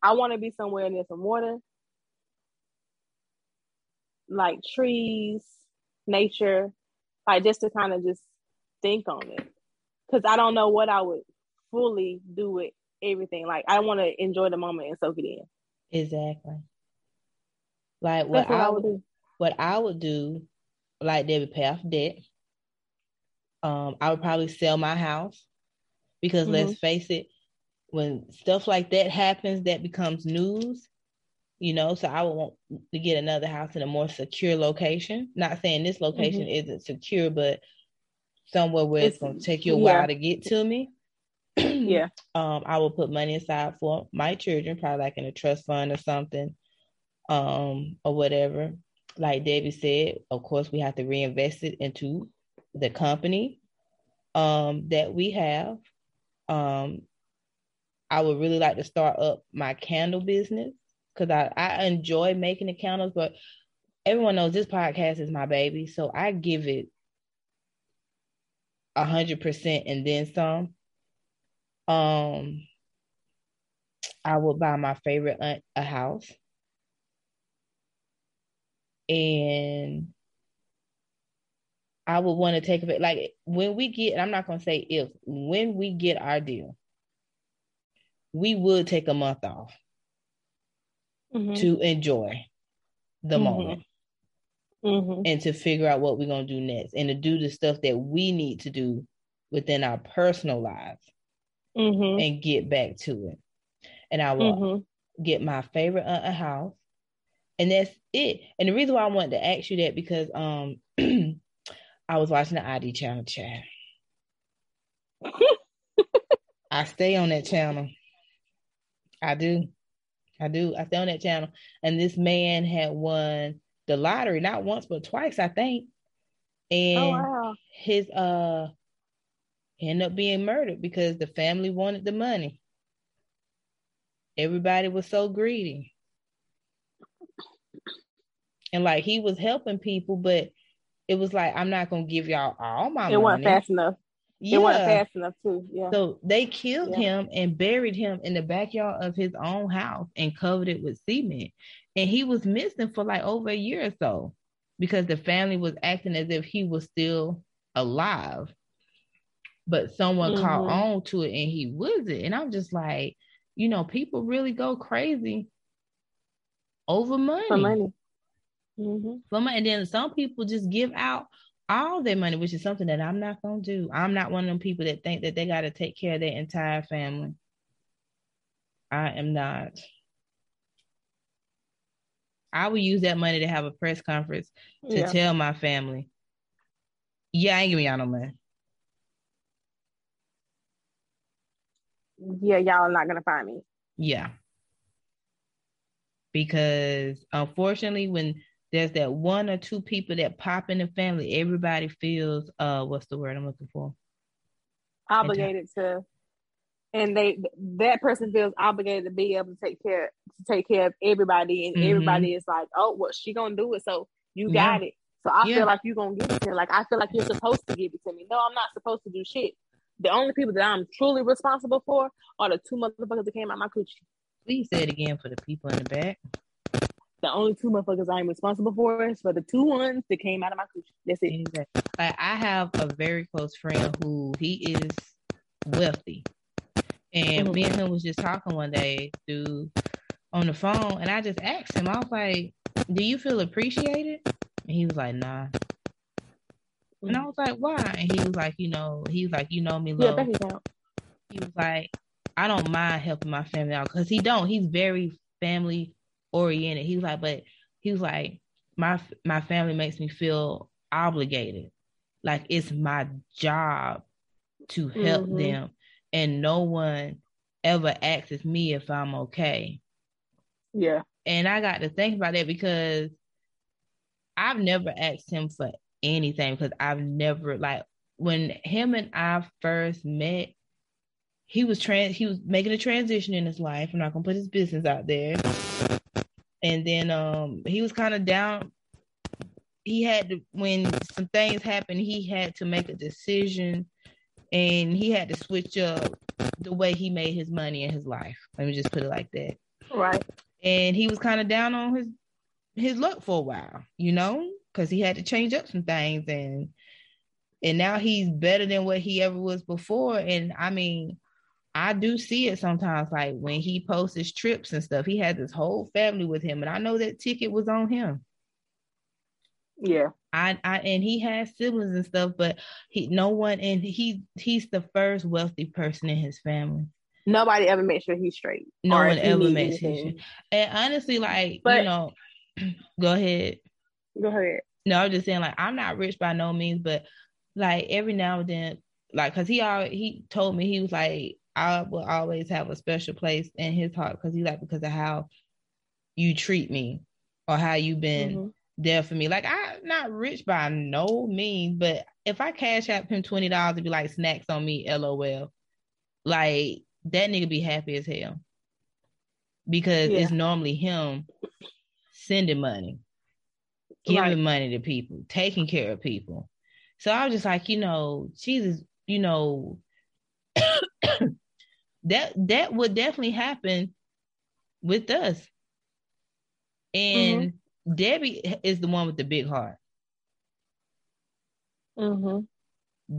I want to be somewhere near some water, like trees, nature, like just to kind of just think on it. Cause I don't know what I would fully do with everything. Like I want to enjoy the moment and soak it in.
Exactly. Like what, what I, would do. What I would do, like Debbie, pay off debt. Um, I would probably sell my house because mm-hmm. let's face it, when stuff like that happens, that becomes news. You know, so I would want to get another house in a more secure location. Not saying this location mm-hmm. isn't secure, but somewhere where it's, it's going to take you a yeah. while to get to me. *clears throat*
yeah. *clears throat*
Um, I will put money aside for my children, probably like in a trust fund or something, um, or whatever. Like Debbie said, of course, we have to reinvest it into the company um that we have. Um, I would really like to start up my candle business because I, I enjoy making the candles, but everyone knows this podcast is my baby. So I give it a hundred percent and then some. Um I would buy my favorite aunt a house. And I would want to take a it like when we get, I'm not gonna say if, when we get our deal, we would take a month off mm-hmm. to enjoy the mm-hmm. moment mm-hmm. and to figure out what we're gonna do next and to do the stuff that we need to do within our personal lives mm-hmm. and get back to it. And I will mm-hmm. get my favorite aunt a house. And that's it. And the reason why I wanted to ask you that because um *clears throat* I was watching the ID channel chat. *laughs* I stay on that channel. I do. I do. I stay on that channel. And this man had won the lottery, not once, but twice, I think. Oh, and oh, wow. his uh ended up being murdered because the family wanted the money. Everybody was so greedy. And like he was helping people, but it was like I'm not gonna give y'all all my
it money. It wasn't fast enough. Yeah. Wasn't fast enough too. Yeah.
So they killed yeah. him and buried him in the backyard of his own house and covered it with cement. And he was missing for like over a year or so because the family was acting as if he was still alive. But someone mm-hmm. caught on to it and he wasn't. And I'm just like, you know, people really go crazy over money.
For money.
Mm-hmm. and then some people just give out all their money, which is something that I'm not gonna do. I'm not one of them people that think that they got to take care of their entire family. I am not. I would use that money to have a press conference to yeah. tell my family, yeah, I ain't giving y'all no money.
Yeah, y'all are not gonna find me.
Yeah. Because unfortunately, when there's that one or two people that pop in the family, everybody feels uh what's the word I'm looking for?
Obligated to and they that person feels obligated to be able to take care to take care of everybody and mm-hmm. everybody is like, Oh, what she gonna do it, so you got yeah. it. So I yeah. feel like you're gonna give it to me. Like I feel like you're supposed to give it to me. No, I'm not supposed to do shit. The only people that I'm truly responsible for are the two motherfuckers that came out my coochie.
Please say it again for the people in the back
the only two motherfuckers I'm responsible for is for the two ones that came out of my coochie. That's it. Exactly.
Like I have a very close friend who he is wealthy, and mm-hmm. me and him was just talking one day through on the phone, and I just asked him, I was like, "Do you feel appreciated?" And he was like, "Nah." And I was like, "Why?" And he was like, "You know," he was like, "You know me, love." Yeah, he was like, "I don't mind helping my family out because he don't. He's very family oriented. He was like, but he was like, my my family makes me feel obligated. Like it's my job to help mm-hmm. them and no one ever asks me if I'm okay.
Yeah.
And I got to think about that because I've never asked him for anything because I've never like when him and I first met, he was trans he was making a transition in his life. I'm not gonna put his business out there. And then um he was kind of down. He had to when some things happened, he had to make a decision and he had to switch up the way he made his money in his life. Let me just put it like that.
Right.
And he was kind of down on his his luck for a while, you know, because he had to change up some things and and now he's better than what he ever was before. And I mean, I do see it sometimes, like when he posts his trips and stuff, he had this whole family with him, and I know that ticket was on him.
Yeah.
I, I and he has siblings and stuff, but he no one and he he's the first wealthy person in his family.
Nobody ever made sure he's straight.
No one ever made sure. And honestly, like but, you know, *clears throat* go ahead.
Go ahead.
No, I'm just saying, like I'm not rich by no means, but like every now and then, like, cause he always he told me he was like I will always have a special place in his heart because he like because of how you treat me or how you've been. Mm-hmm there for me. Like I'm not rich by no means, but if I cash out him twenty dollars to be like snacks on me, lol. Like that nigga be happy as hell because yeah. it's normally him sending money, giving right. money to people, taking care of people. So I was just like, you know, Jesus, you know, that that would definitely happen with us. And mm-hmm Debbie is the one with the big heart.
Mm-hmm.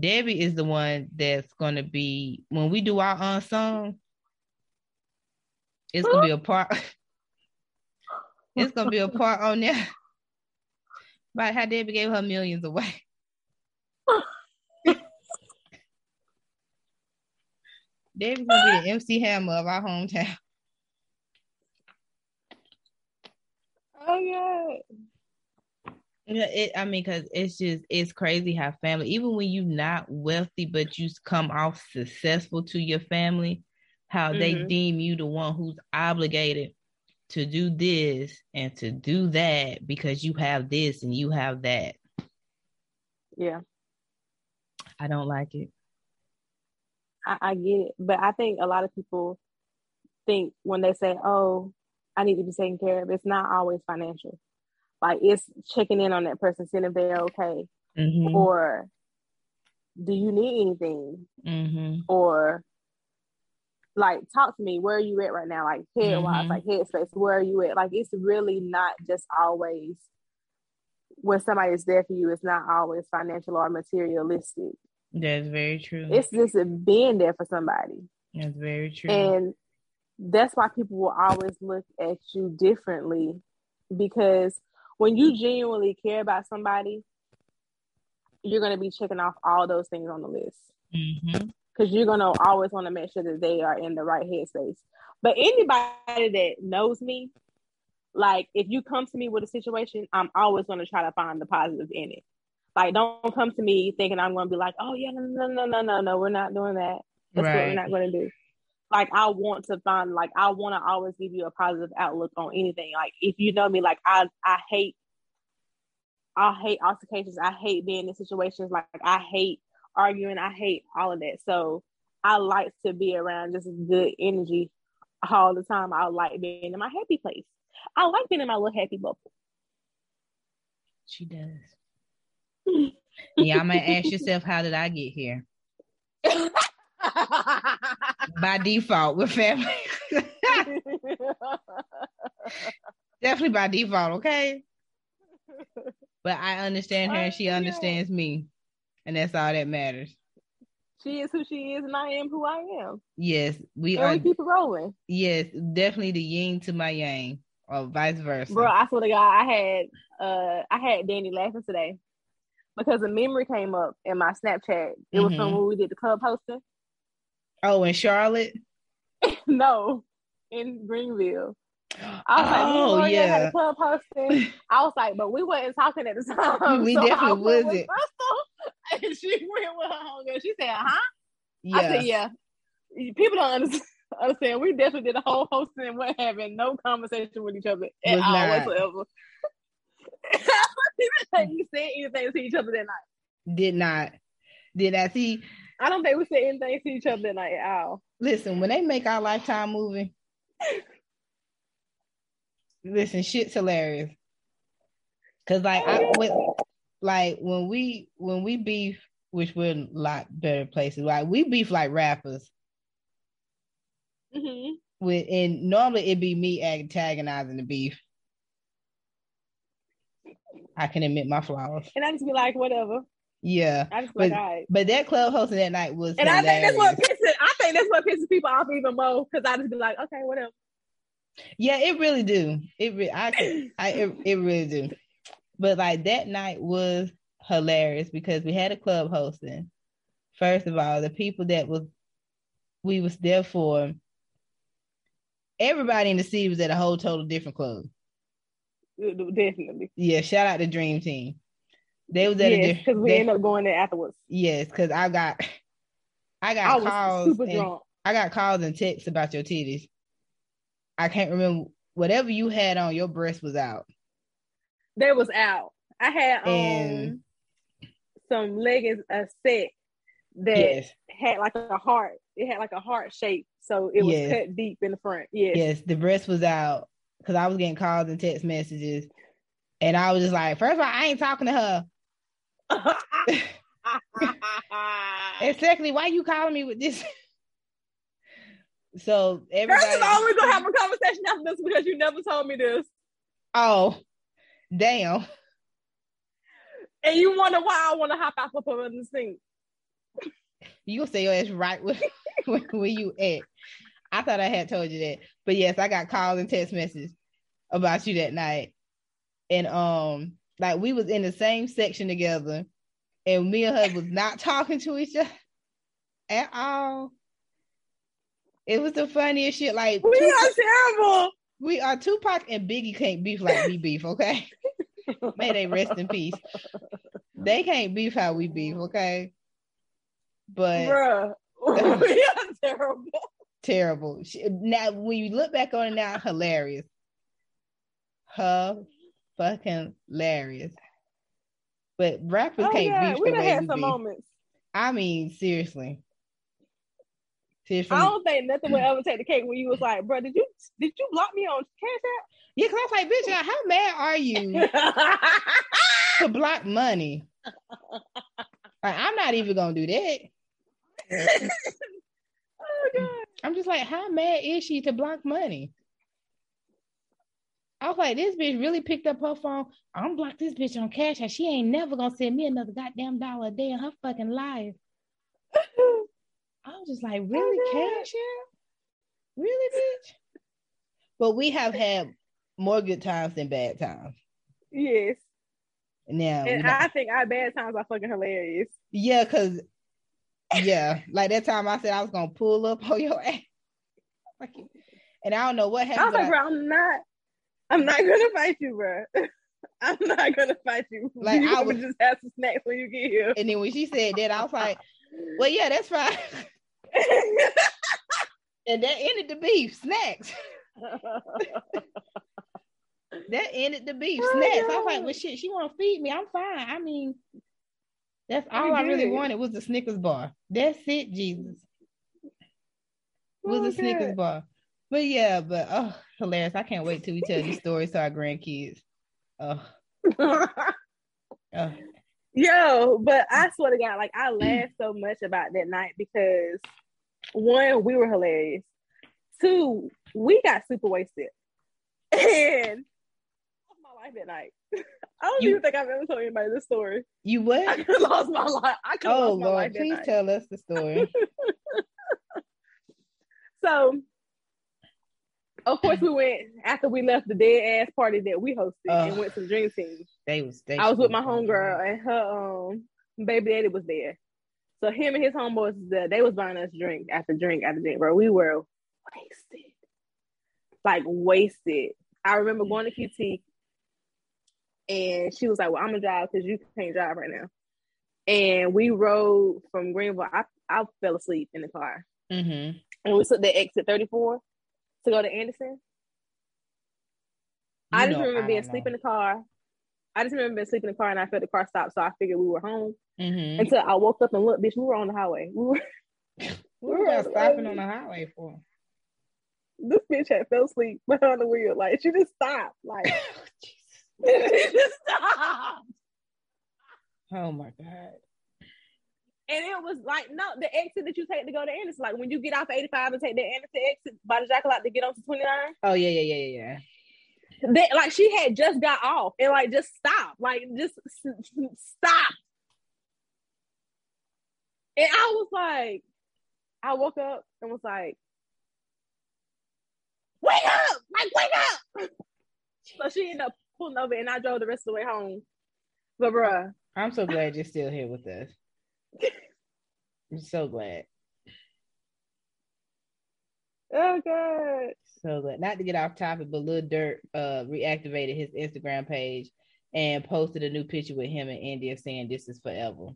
Debbie is the one that's gonna be when we do our unsung. It's gonna be a part. *laughs* it's gonna be a part on there *laughs* about how Debbie gave her millions away. *laughs* Debbie's gonna be the MC Hammer of our hometown.
Oh yeah.
Yeah, it, I mean, because it's just it's crazy how family, even when you're not wealthy, but you come off successful to your family, how mm-hmm. they deem you the one who's obligated to do this and to do that because you have this and you have that.
Yeah.
I don't like it.
I, I get it. But I think a lot of people think when they say, oh, I need to be taken care of. It's not always financial. Like it's checking in on that person, seeing if they're okay, mm-hmm. or do you need anything,
mm-hmm.
or like talk to me. Where are you at right now? Like head wise, mm-hmm. like headspace. Where are you at? Like it's really not just always when somebody is there for you. It's not always financial or materialistic.
That's very true.
It's just being there for somebody.
That's very true.
And that's why people will always look at you differently because when you genuinely care about somebody, you're going to be checking off all those things on the list.
Because
mm-hmm. you're going to always want to make sure that they are in the right headspace. But anybody that knows me, like if you come to me with a situation, I'm always going to try to find the positive in it. Like, don't come to me thinking I'm going to be like, oh, yeah, no, no, no, no, no, no, we're not doing that. That's right. what we're not going to do like I want to find like I want to always give you a positive outlook on anything. Like if you know me, like I I hate I hate altercations. I hate being in situations like I hate arguing. I hate all of that. So I like to be around just good energy all the time. I like being in my happy place. I like being in my little happy bubble.
She does. *laughs* yeah, I'm gonna ask yourself, how did I get here? *laughs* by default with family. *laughs* Definitely by default, okay? But I understand her and she understands me. And that's all that matters.
She is who she is and I am who I am.
Yes, we
and
are.
We keep it rolling.
Yes, definitely the yin to my yang or vice versa.
Bro, I swear to God, I had uh I had Danny laughing today because a memory came up in my Snapchat. It mm-hmm. was from when we did the club hosting.
Oh, in Charlotte? *laughs*
no, in Greenville. I was oh, like, we yeah. had a club hosting. *laughs* I was like, but we weren't talking at the time.
We so definitely wasn't. *laughs*
and she went with her hunger. She said, huh? Yeah. I said, yeah. People don't understand. understand. We definitely did a whole hosting and what having no conversation with each other at all not. *laughs* whatsoever. you said anything to each other that night.
Did not. Did I see?
I don't think we said anything to each other that night at all.
Listen, when they make our lifetime movie, listen, shit's hilarious. Cause like I with, like when we when we beef, which we're in a lot better places. Like we beef like rappers. Mm-hmm. With and normally it'd be me antagonizing the beef. I can admit my flaws.
And I just be like, whatever.
Yeah.
I just but, like,
but that club hosting that night was
And
hilarious.
I think that's what pisses I think that's what pisses people off even more because I just be like, okay, whatever.
Yeah, it really do. It re- I *clears throat* I it, it really do. But like that night was hilarious because we had a club hosting. First of all, the people that was we was there for, everybody in the city was at a whole total different club.
Definitely.
Yeah, shout out to Dream Team. They was at
yes, because we ended up going there afterwards.
Yes, because *laughs* I got I got I calls and, I got calls and texts about your titties. I can't remember whatever you had on your breast was out.
They was out. I had and, um some leggings a set that yes. had like a heart. It had like a heart shape, so it was yes. cut deep in the front. Yes.
Yes, the breast was out because I was getting calls and text messages, and I was just like, first of all, I ain't talking to her. *laughs* and secondly, why you calling me with this? *laughs* so everybody.
First of all, we're gonna have a conversation after this because you never told me this.
Oh, damn.
And you wonder why I want to hop out of the sink.
You'll say your ass right where, *laughs* where you at. I thought I had told you that. But yes, I got calls and text messages about you that night. And um like we was in the same section together, and me and her was not talking to each other *laughs* at all. It was the funniest shit. Like
we Tupac, are terrible.
We are Tupac and Biggie can't beef like we beef, okay? *laughs* May they rest in peace. They can't beef how we beef, okay? But
Bruh, *laughs* we are terrible.
Terrible. Now, when you look back on it now, hilarious. Her fucking hilarious. But rappers oh, can't yeah. beef we the way had we some moments. I mean, seriously.
Seriously. I don't think nothing would ever take the cake when you was like, bro, did you did you block me on Cash App?
Yeah, because I was like, bitch, how mad are you *laughs* to block money? Like, I'm not even gonna do that. *laughs* God. I'm just like, how mad is she to block money? I was like, this bitch really picked up her phone. I'm block this bitch on cash. and She ain't never gonna send me another goddamn dollar a day in her fucking life. *laughs* I was just like, really, cash out? Really, bitch? But we have had more good times than bad times.
Yes.
Now,
and I think our bad times are fucking hilarious.
Yeah, cause yeah, like that time I said I was gonna pull up on your ass, *laughs* and I don't know what happened.
I was like, bro, I'm not, I'm not gonna fight you, bro. *laughs* I'm not gonna fight you. *laughs* Like you I would just have some snacks when you get here.
And then when she said that, I was like, well, yeah, that's fine. and that ended the beef. Snacks. that ended the beef. Oh, snacks. I was like, well, shit, she want to feed me. I'm fine. I mean, that's all I really wanted was the Snickers bar. That's it, Jesus. Was oh, a Snickers bar. But yeah, but oh, hilarious. I can't wait till we tell these stories to our grandkids. Oh. *laughs*
oh. Yo, but I swear to God, like I laughed so much about that night because one, we were hilarious. Two, we got super wasted. *laughs* And my life that night. *laughs* I don't you, even think I've ever told anybody this story.
You what?
I lost my life. I could oh, lost my Lord, life.
Please
night.
tell us the story. *laughs*
so of course, we went after we left the dead ass party that we hosted and went to the Dream Team.
They was. They
I was with my homegirl and her um baby daddy was there. So him and his homeboys, they was buying us drink after drink after drink, bro. We were wasted. like wasted. I remember going to QT and she was like, Well, I'm gonna drive because you can't drive right now. And we rode from Greenville. I, I fell asleep in the car. Mm-hmm. And we took the exit 34 to go to Anderson. You I just know, remember I being asleep in the car. I just remember being asleep in the car and I felt the car stop, so I figured we were home. Mm-hmm. Until I woke up and looked, bitch, we were on the highway. We were *laughs*
we were stopping on the highway for?
This bitch had fell asleep *laughs* behind the wheel. Like she just stopped. Like *laughs* stopped. *laughs*
Oh my god.
And it was like, no, the exit that you take to go to Anderson, like when you get off 85 and take the Anderson exit by the Jackalot to get onto 29.
Oh, yeah, yeah, yeah, yeah, yeah.
That, like she had just got off and like just stopped, like just stop. And I was like, I woke up and was like, wake up, like wake up. *laughs* so she ended up pulling over and I drove the rest of the way home. But bruh.
I'm so glad you're still here with us. I'm so glad.
Oh god.
So glad. Not to get off topic, but Lil Durk uh reactivated his Instagram page and posted a new picture with him and India saying this is forever.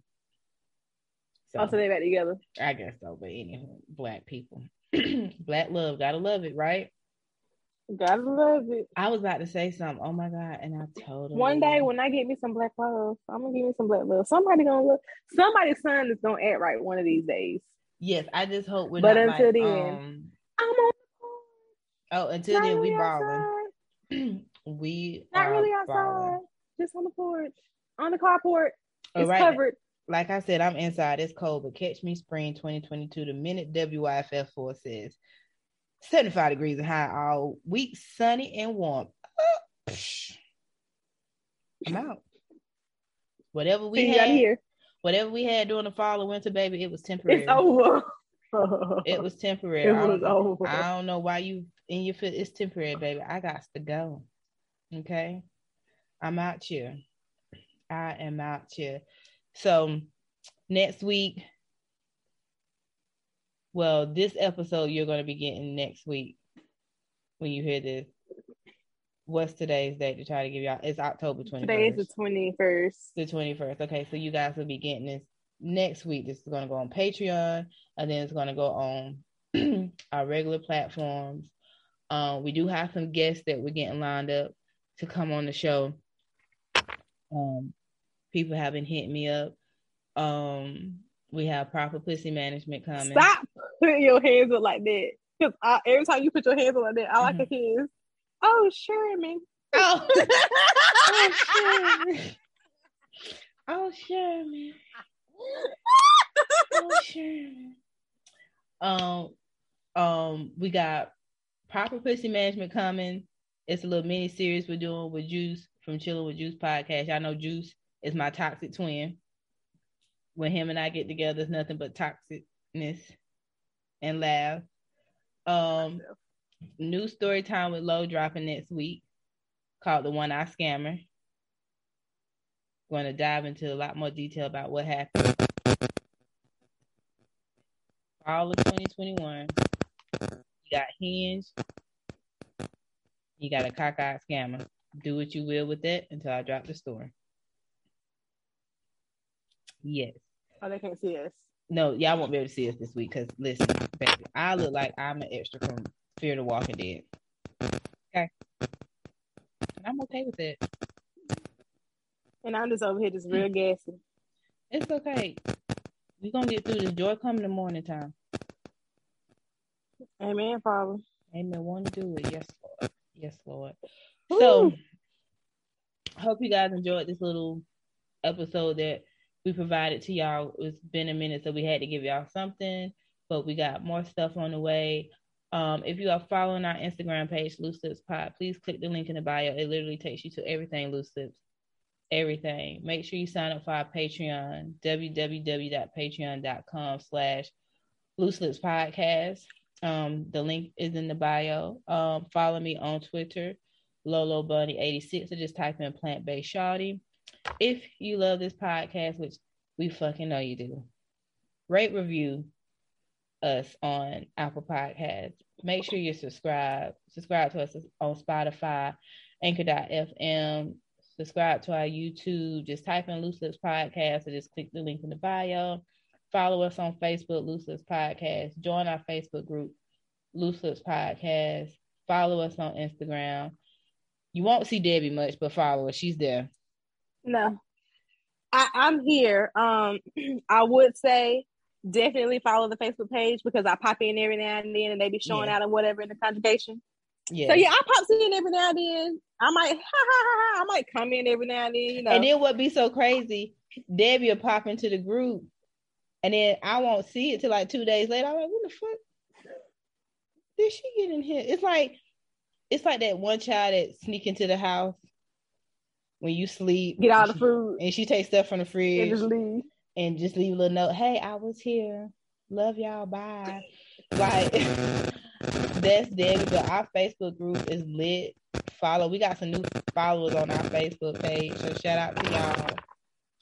So, oh, so they back together.
I guess so, but anyway, black people. *clears throat* black love, gotta love it, right?
Gotta love it.
I was about to say something. Oh my god, and I totally.
One day when I get me some black love, I'm gonna give me some black love. Somebody gonna look. Somebody's son is gonna act right one of these days.
Yes, I just hope we're.
But
until
like, then, um, I'm on.
Oh, until not then really we balling. *clears throat* we
not really outside. Balling. Just on the porch, on the carport. It's right. covered.
Like I said, I'm inside. It's cold, but catch me spring 2022. The minute WYFF four says 75 degrees and high all week, sunny and warm. I'm out. Whatever we had here. Whatever we had during the fall or winter, baby, it was temporary.
It's over.
it was temporary. *laughs* It was I over. I don't know why you in your foot. It's temporary, baby. I got to go. Okay. I'm out here. I am out here. So next week, well, this episode you're going to be getting next week when you hear this. What's today's date to try to give y'all? It's October 21st.
Today is the 21st.
The 21st. Okay, so you guys will be getting this next week. This is going to go on Patreon and then it's going to go on *clears throat* our regular platforms. Um, we do have some guests that we're getting lined up to come on the show. Um, people have been hitting me up. Um, we have proper pussy management coming.
Stop putting your hands up like that. Because every time you put your hands up like that, I like mm-hmm. a kiss. Oh, Sherman. Oh, *laughs* oh
Sherman. Oh, Sherman. *laughs* oh, Sherman. Um, um, we got proper pussy management coming. It's a little mini series we're doing with Juice from Chilling with Juice podcast. Y'all know Juice is my toxic twin when him and I get together, it's nothing but toxicness and laugh. Um, new story time with Low dropping next week called The One Eye Scammer. Going to dive into a lot more detail about what happened. All of 2021, you got Hinge, you got a cockeyed scammer. Do what you will with it until I drop the story. Yes.
Oh, they can't see us.
No, y'all won't be able to see us this week because listen, baby, I look like I'm an extra from Fear the Walking Dead. Okay. And I'm okay with it.
And I'm just over here just real gassy.
It's okay. We're gonna get through this. Joy come in the morning time.
Amen, Father.
Amen. Want to do it. Yes, Lord. Yes, Lord. Ooh. So hope you guys enjoyed this little episode that we provided to y'all. It's been a minute, so we had to give y'all something, but we got more stuff on the way. Um, if you are following our Instagram page, Loose Lips Pod, please click the link in the bio. It literally takes you to everything Loose Lips, everything. Make sure you sign up for our Patreon, www.patreon.com slash Loose Podcast. Um, the link is in the bio. Um, follow me on Twitter, Lolo Bunny 86 or just type in plant based shawty. If you love this podcast, which we fucking know you do, rate, review, us on Apple Podcasts. Make sure you subscribe. Subscribe to us on Spotify, Anchor.fm. Subscribe to our YouTube. Just type in Loose Lips Podcast or just click the link in the bio. Follow us on Facebook, Loose Lips Podcast. Join our Facebook group, Loose Lips Podcast. Follow us on Instagram. You won't see Debbie much, but follow her. She's there.
No. I, I'm here. Um, *clears throat* I would say definitely follow the Facebook page because I pop in every now and then and they be showing yeah. out and whatever in the conjugation. Yeah. So yeah, I pop in every now and then. I might *laughs* ha, ha, ha, I might come in every now and then, you know.
And then what be so crazy, Debbie will pop into the group and then I won't see it till like two days later. I'm like, what the fuck? Did she get in here? It's like it's like that one child that sneak into the house when you sleep.
Get all the food.
And she takes stuff from the fridge.
And just leave
and just leave a little note. Hey, I was here. Love y'all. Bye. Like *laughs* that's dead. But our Facebook group is lit. Follow. We got some new followers on our Facebook page. So shout out to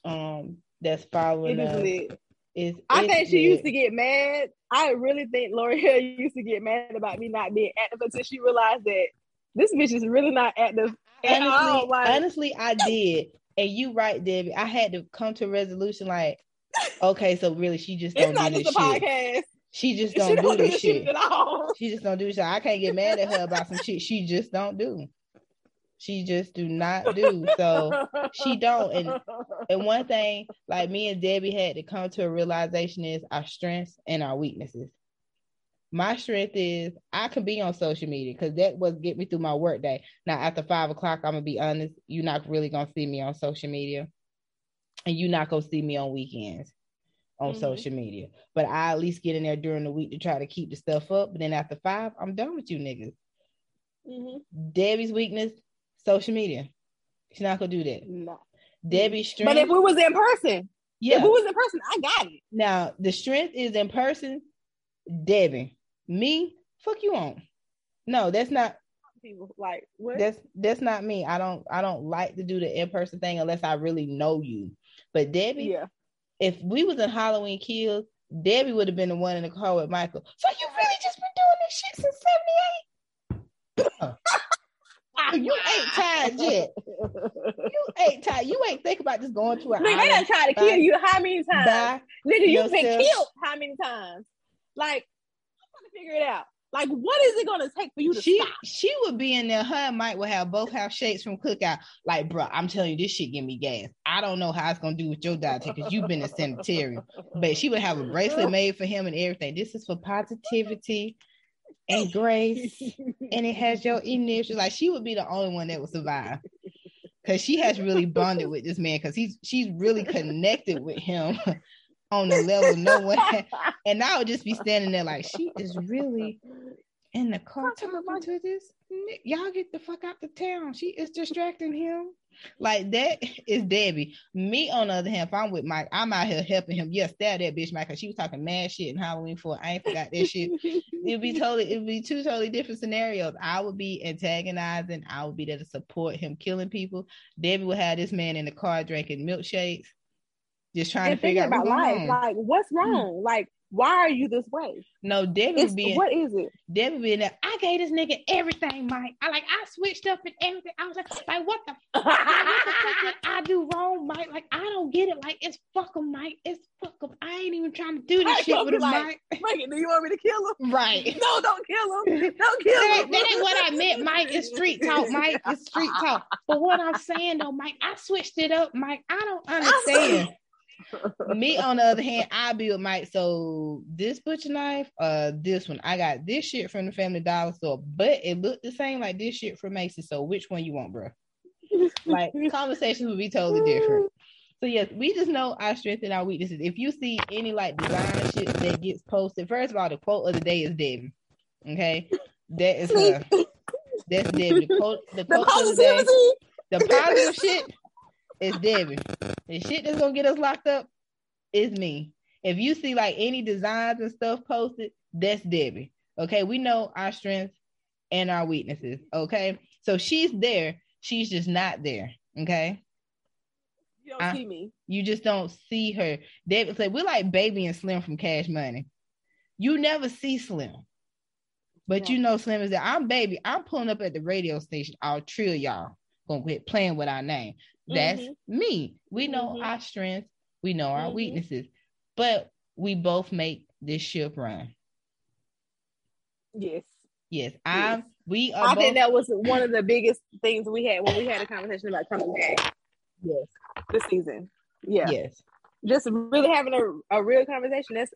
y'all. Um, that's following
it us. Lit. It's, I think she lit. used to get mad. I really think L'Oreal *laughs* used to get mad about me not being active until she realized that this bitch is really not active.
Honestly, all, like, honestly, I did. And you right, Debbie. I had to come to a resolution like, okay, so really she just don't do this shit. Podcast. She just *laughs* don't, she do, don't this do shit. She just don't do shit. I can't get mad at her about some shit she just don't do. She just do not do. So she don't. And and one thing, like me and Debbie had to come to a realization is our strengths and our weaknesses. My strength is I can be on social media because that was get me through my work day. Now after five o'clock, I'm gonna be honest, you're not really gonna see me on social media, and you're not gonna see me on weekends on mm-hmm. social media. But I at least get in there during the week to try to keep the stuff up. But then after five, I'm done with you niggas. Mm-hmm. Debbie's weakness, social media. She's not gonna do that. No. Debbie's strength.
But if we was in person, yeah, if we was in person, I got it.
Now the strength is in person. Debbie, me, fuck you on. No, that's not
people like what?
That's that's not me. I don't I don't like to do the in person thing unless I really know you. But Debbie, yeah. If we was in Halloween Kills, Debbie would have been the one in the car with Michael. So you really just been doing this shit since '78? you ain't tired yet. *laughs* You ain't tired. You ain't think about just going to a.
Nigga, they done tried to kill you how many times? Nigga, you've been killed how many times? Like, I'm trying to figure it out. Like, what is it gonna take for you to
she,
stop?
She would be in there. Her and Mike would have both have shakes from cookout. Like, bro, I'm telling you, this shit give me gas. I don't know how it's gonna do with your diet because you've been a sanitarium. But she would have a bracelet *laughs* made for him and everything. This is for positivity and grace, and it has your initials. Like, she would be the only one that would survive because she has really bonded with this man because he's she's really connected with him *laughs* on the level no one *laughs* and I would just be standing there like she is really in the car talking to this y'all get the fuck out the town. She is distracting him. Like that is Debbie. Me on the other hand if I'm with Mike I'm out here helping him. Yes yeah, that bitch Mike because she was talking mad shit in Halloween for I ain't forgot that shit. *laughs* It'd be totally it'd be two totally different scenarios. I would be antagonizing. I would be there to support him killing people. Debbie would have this man in the car drinking milkshakes just trying to figure out about life.
Like, what's hmm. wrong? Mm. Like, why are you this way?
No, Debbie being
what is it?
Debbie being there. I gave this nigga everything, Mike. I like I switched up and everything. I was like, like what the, *laughs* like, what the fuck did I do wrong, Mike? Like I don't get it. Like it's fuck him, Mike. It's fuck him. I ain't even trying to do this I shit with him, like,
Mike. Mike, do you want me to kill him?
Right. *laughs*
No, don't kill him. *laughs* Don't kill
that, him. That ain't what I meant, Mike. It's street talk, Mike. It's street talk. But what I'm saying though, Mike, I switched it up, Mike. I don't understand. Me, *laughs* on the other hand, I build Mike. So this butcher knife, uh, this one, I got this shit from the Family Dollar store, but it looked the same like this shit from Macy. So which one you want, bro? like *laughs* conversations would be totally different. So yes, we just know our strengths and our weaknesses. If you see any like design shit that gets posted, first of all, the quote of the day is Debbie. Okay, that is her. *laughs* That's Debbie. The quote, the quote of the day, the positive shit it's Debbie. The shit that's gonna get us locked up is me. If you see like any designs and stuff posted, that's Debbie. Okay, we know our strengths and our weaknesses. Okay, so she's there. She's just not there. Okay.
You don't I, see me.
You just don't see her. Debbie said we're like baby and slim from Cash Money. You never see Slim. But yeah. you know, Slim is that I'm baby. I'm pulling up at the radio station. I'll trill y'all. Gonna quit playing with our name. That's mm-hmm. me. We know mm-hmm. our strengths, we know our mm-hmm. weaknesses, but we both make this ship run.
Yes.
Yes. I'm yes. we
are I both... think that was one of the biggest things we had when we had a conversation about coming back. Yes. This season. Yeah. Yes. Just really having a, a real conversation. That's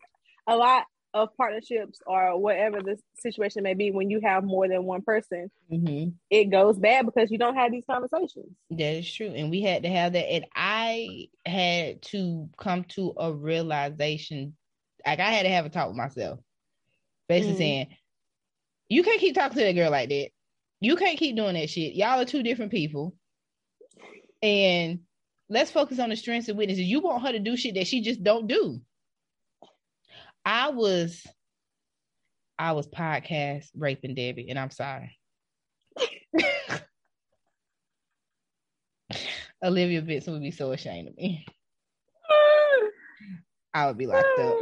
a lot of partnerships or whatever the situation may be when you have more than one person mm-hmm. it goes bad because you don't have these conversations.
That is true. And we had to have that. And i had to come to a realization like i had to have a talk with myself. Basically mm-hmm. saying you can't keep talking to that girl like that. You can't keep doing that shit. Y'all are two different people. And let's focus on the strengths and weaknesses. You want her to do shit that she just don't do I was I was podcast raping Debbie, and I'm sorry. *laughs* Olivia Benson would be so ashamed of me. I would be locked up.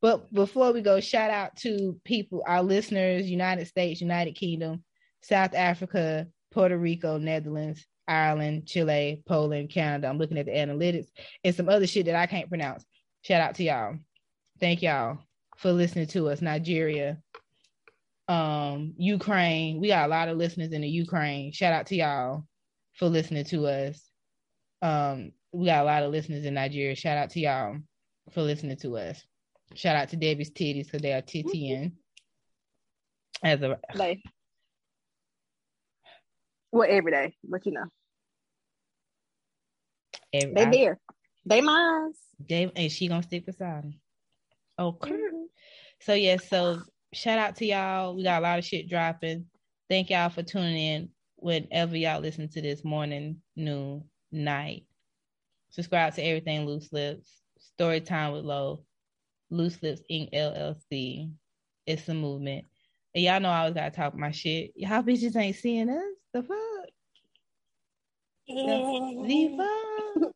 But before we go, shout out to people, our listeners, United States, United Kingdom, South Africa, Puerto Rico, Netherlands, Ireland, Chile, Poland, Canada. I'm looking at the analytics and some other shit that I can't pronounce. Shout out to y'all. Thank y'all for listening to us. Nigeria, um, Ukraine. We got a lot of listeners in the Ukraine. Shout out to y'all for listening to us. Um, we got a lot of listeners in Nigeria. Shout out to y'all for listening to us. Shout out to Debbie's titties because they are tittying. As a like,
well, every day, but you know, every, they there, they mine.
They and she gonna stick beside him. Okay. Mm-hmm. So yeah, so shout out to y'all. We got a lot of shit dropping. Thank y'all for tuning in whenever y'all listen to this morning, noon, night. Subscribe to everything Loose Lips, Story Time with Low, Loose Lips Inc. LLC. It's a movement. And y'all know I always gotta talk my shit. Y'all bitches ain't seeing us. The fuck? The, the fuck?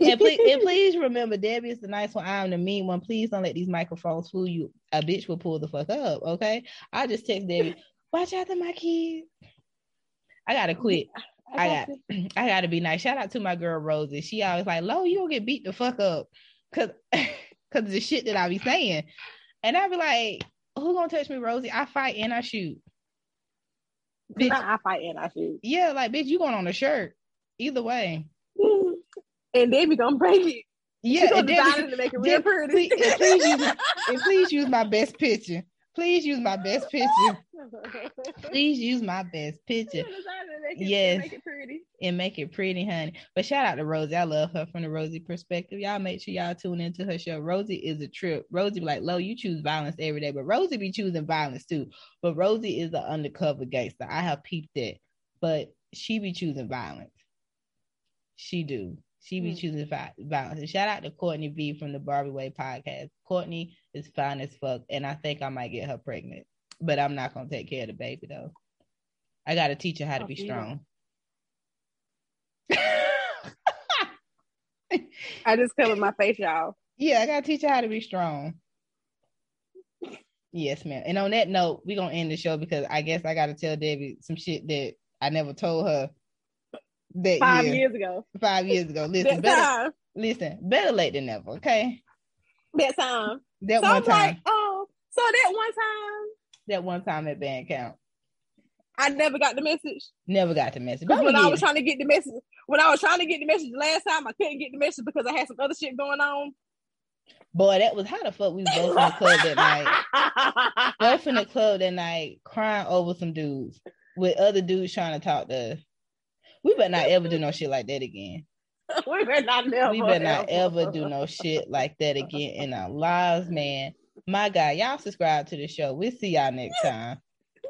And please, and please remember, Debbie is the nice one. I'm the mean one. Please don't let these microphones fool you. A bitch will pull the fuck up. Okay. I just text Debbie, watch out for my kids. I gotta quit. I got, *clears throat* I gotta be nice. Shout out to my girl Rosie. She always like, "Lo, you gonna get beat the fuck up," cause, *laughs* cause the shit that I be saying, and I be like, "Who gonna touch me, Rosie? I fight and I shoot."
Bitch, I fight and I shoot.
Yeah, like bitch, you going on a shirt. Either way *laughs*
and Debbie gonna break it. Yeah, and Debbie, to make it real pretty.
Please, and please, use, *laughs* and please use my best picture. Please use my best picture. Please use my best picture. It, yes, make it pretty. and make it pretty, honey. But shout out to Rosie. I love her from the Rosie perspective. Y'all make sure y'all tune into her show. Rosie is a trip. Rosie be like, "Lo, you choose violence every day," but Rosie be choosing violence too. But Rosie is an undercover gangster. I have peeped it, but she be choosing violence. She do. She be mm. choosing violence. And shout out to Courtney B from the Barbie Way podcast. Courtney is fine as fuck, and I think I might get her pregnant, but I'm not gonna take care of the baby though. I gotta teach her how to oh, be strong. *laughs*
I just covered my face, y'all.
Yeah, I gotta teach her how to be strong. Yes, ma'am. And on that note, we're gonna end the show because I guess I gotta tell Debbie some shit that I never told her
that five year. years ago.
Five years ago. Listen, better, listen, better late than never. Okay.
That time.
That so one time. Like,
oh, so that one time.
That one time at band count.
I never got the message.
Never got the message.
Because when I was trying to get the message, when I was trying to get the message last time, I couldn't get the message because I had some other shit going on.
Boy, that was how the fuck we both in the club that night. *laughs* both in the club that night, crying over some dudes with other dudes trying to talk to us. We better not ever do no shit like that again. *laughs*
we better not never.
We better not ever do no shit like that again in our lives, man. My God, y'all subscribe to the show. We'll see y'all next time.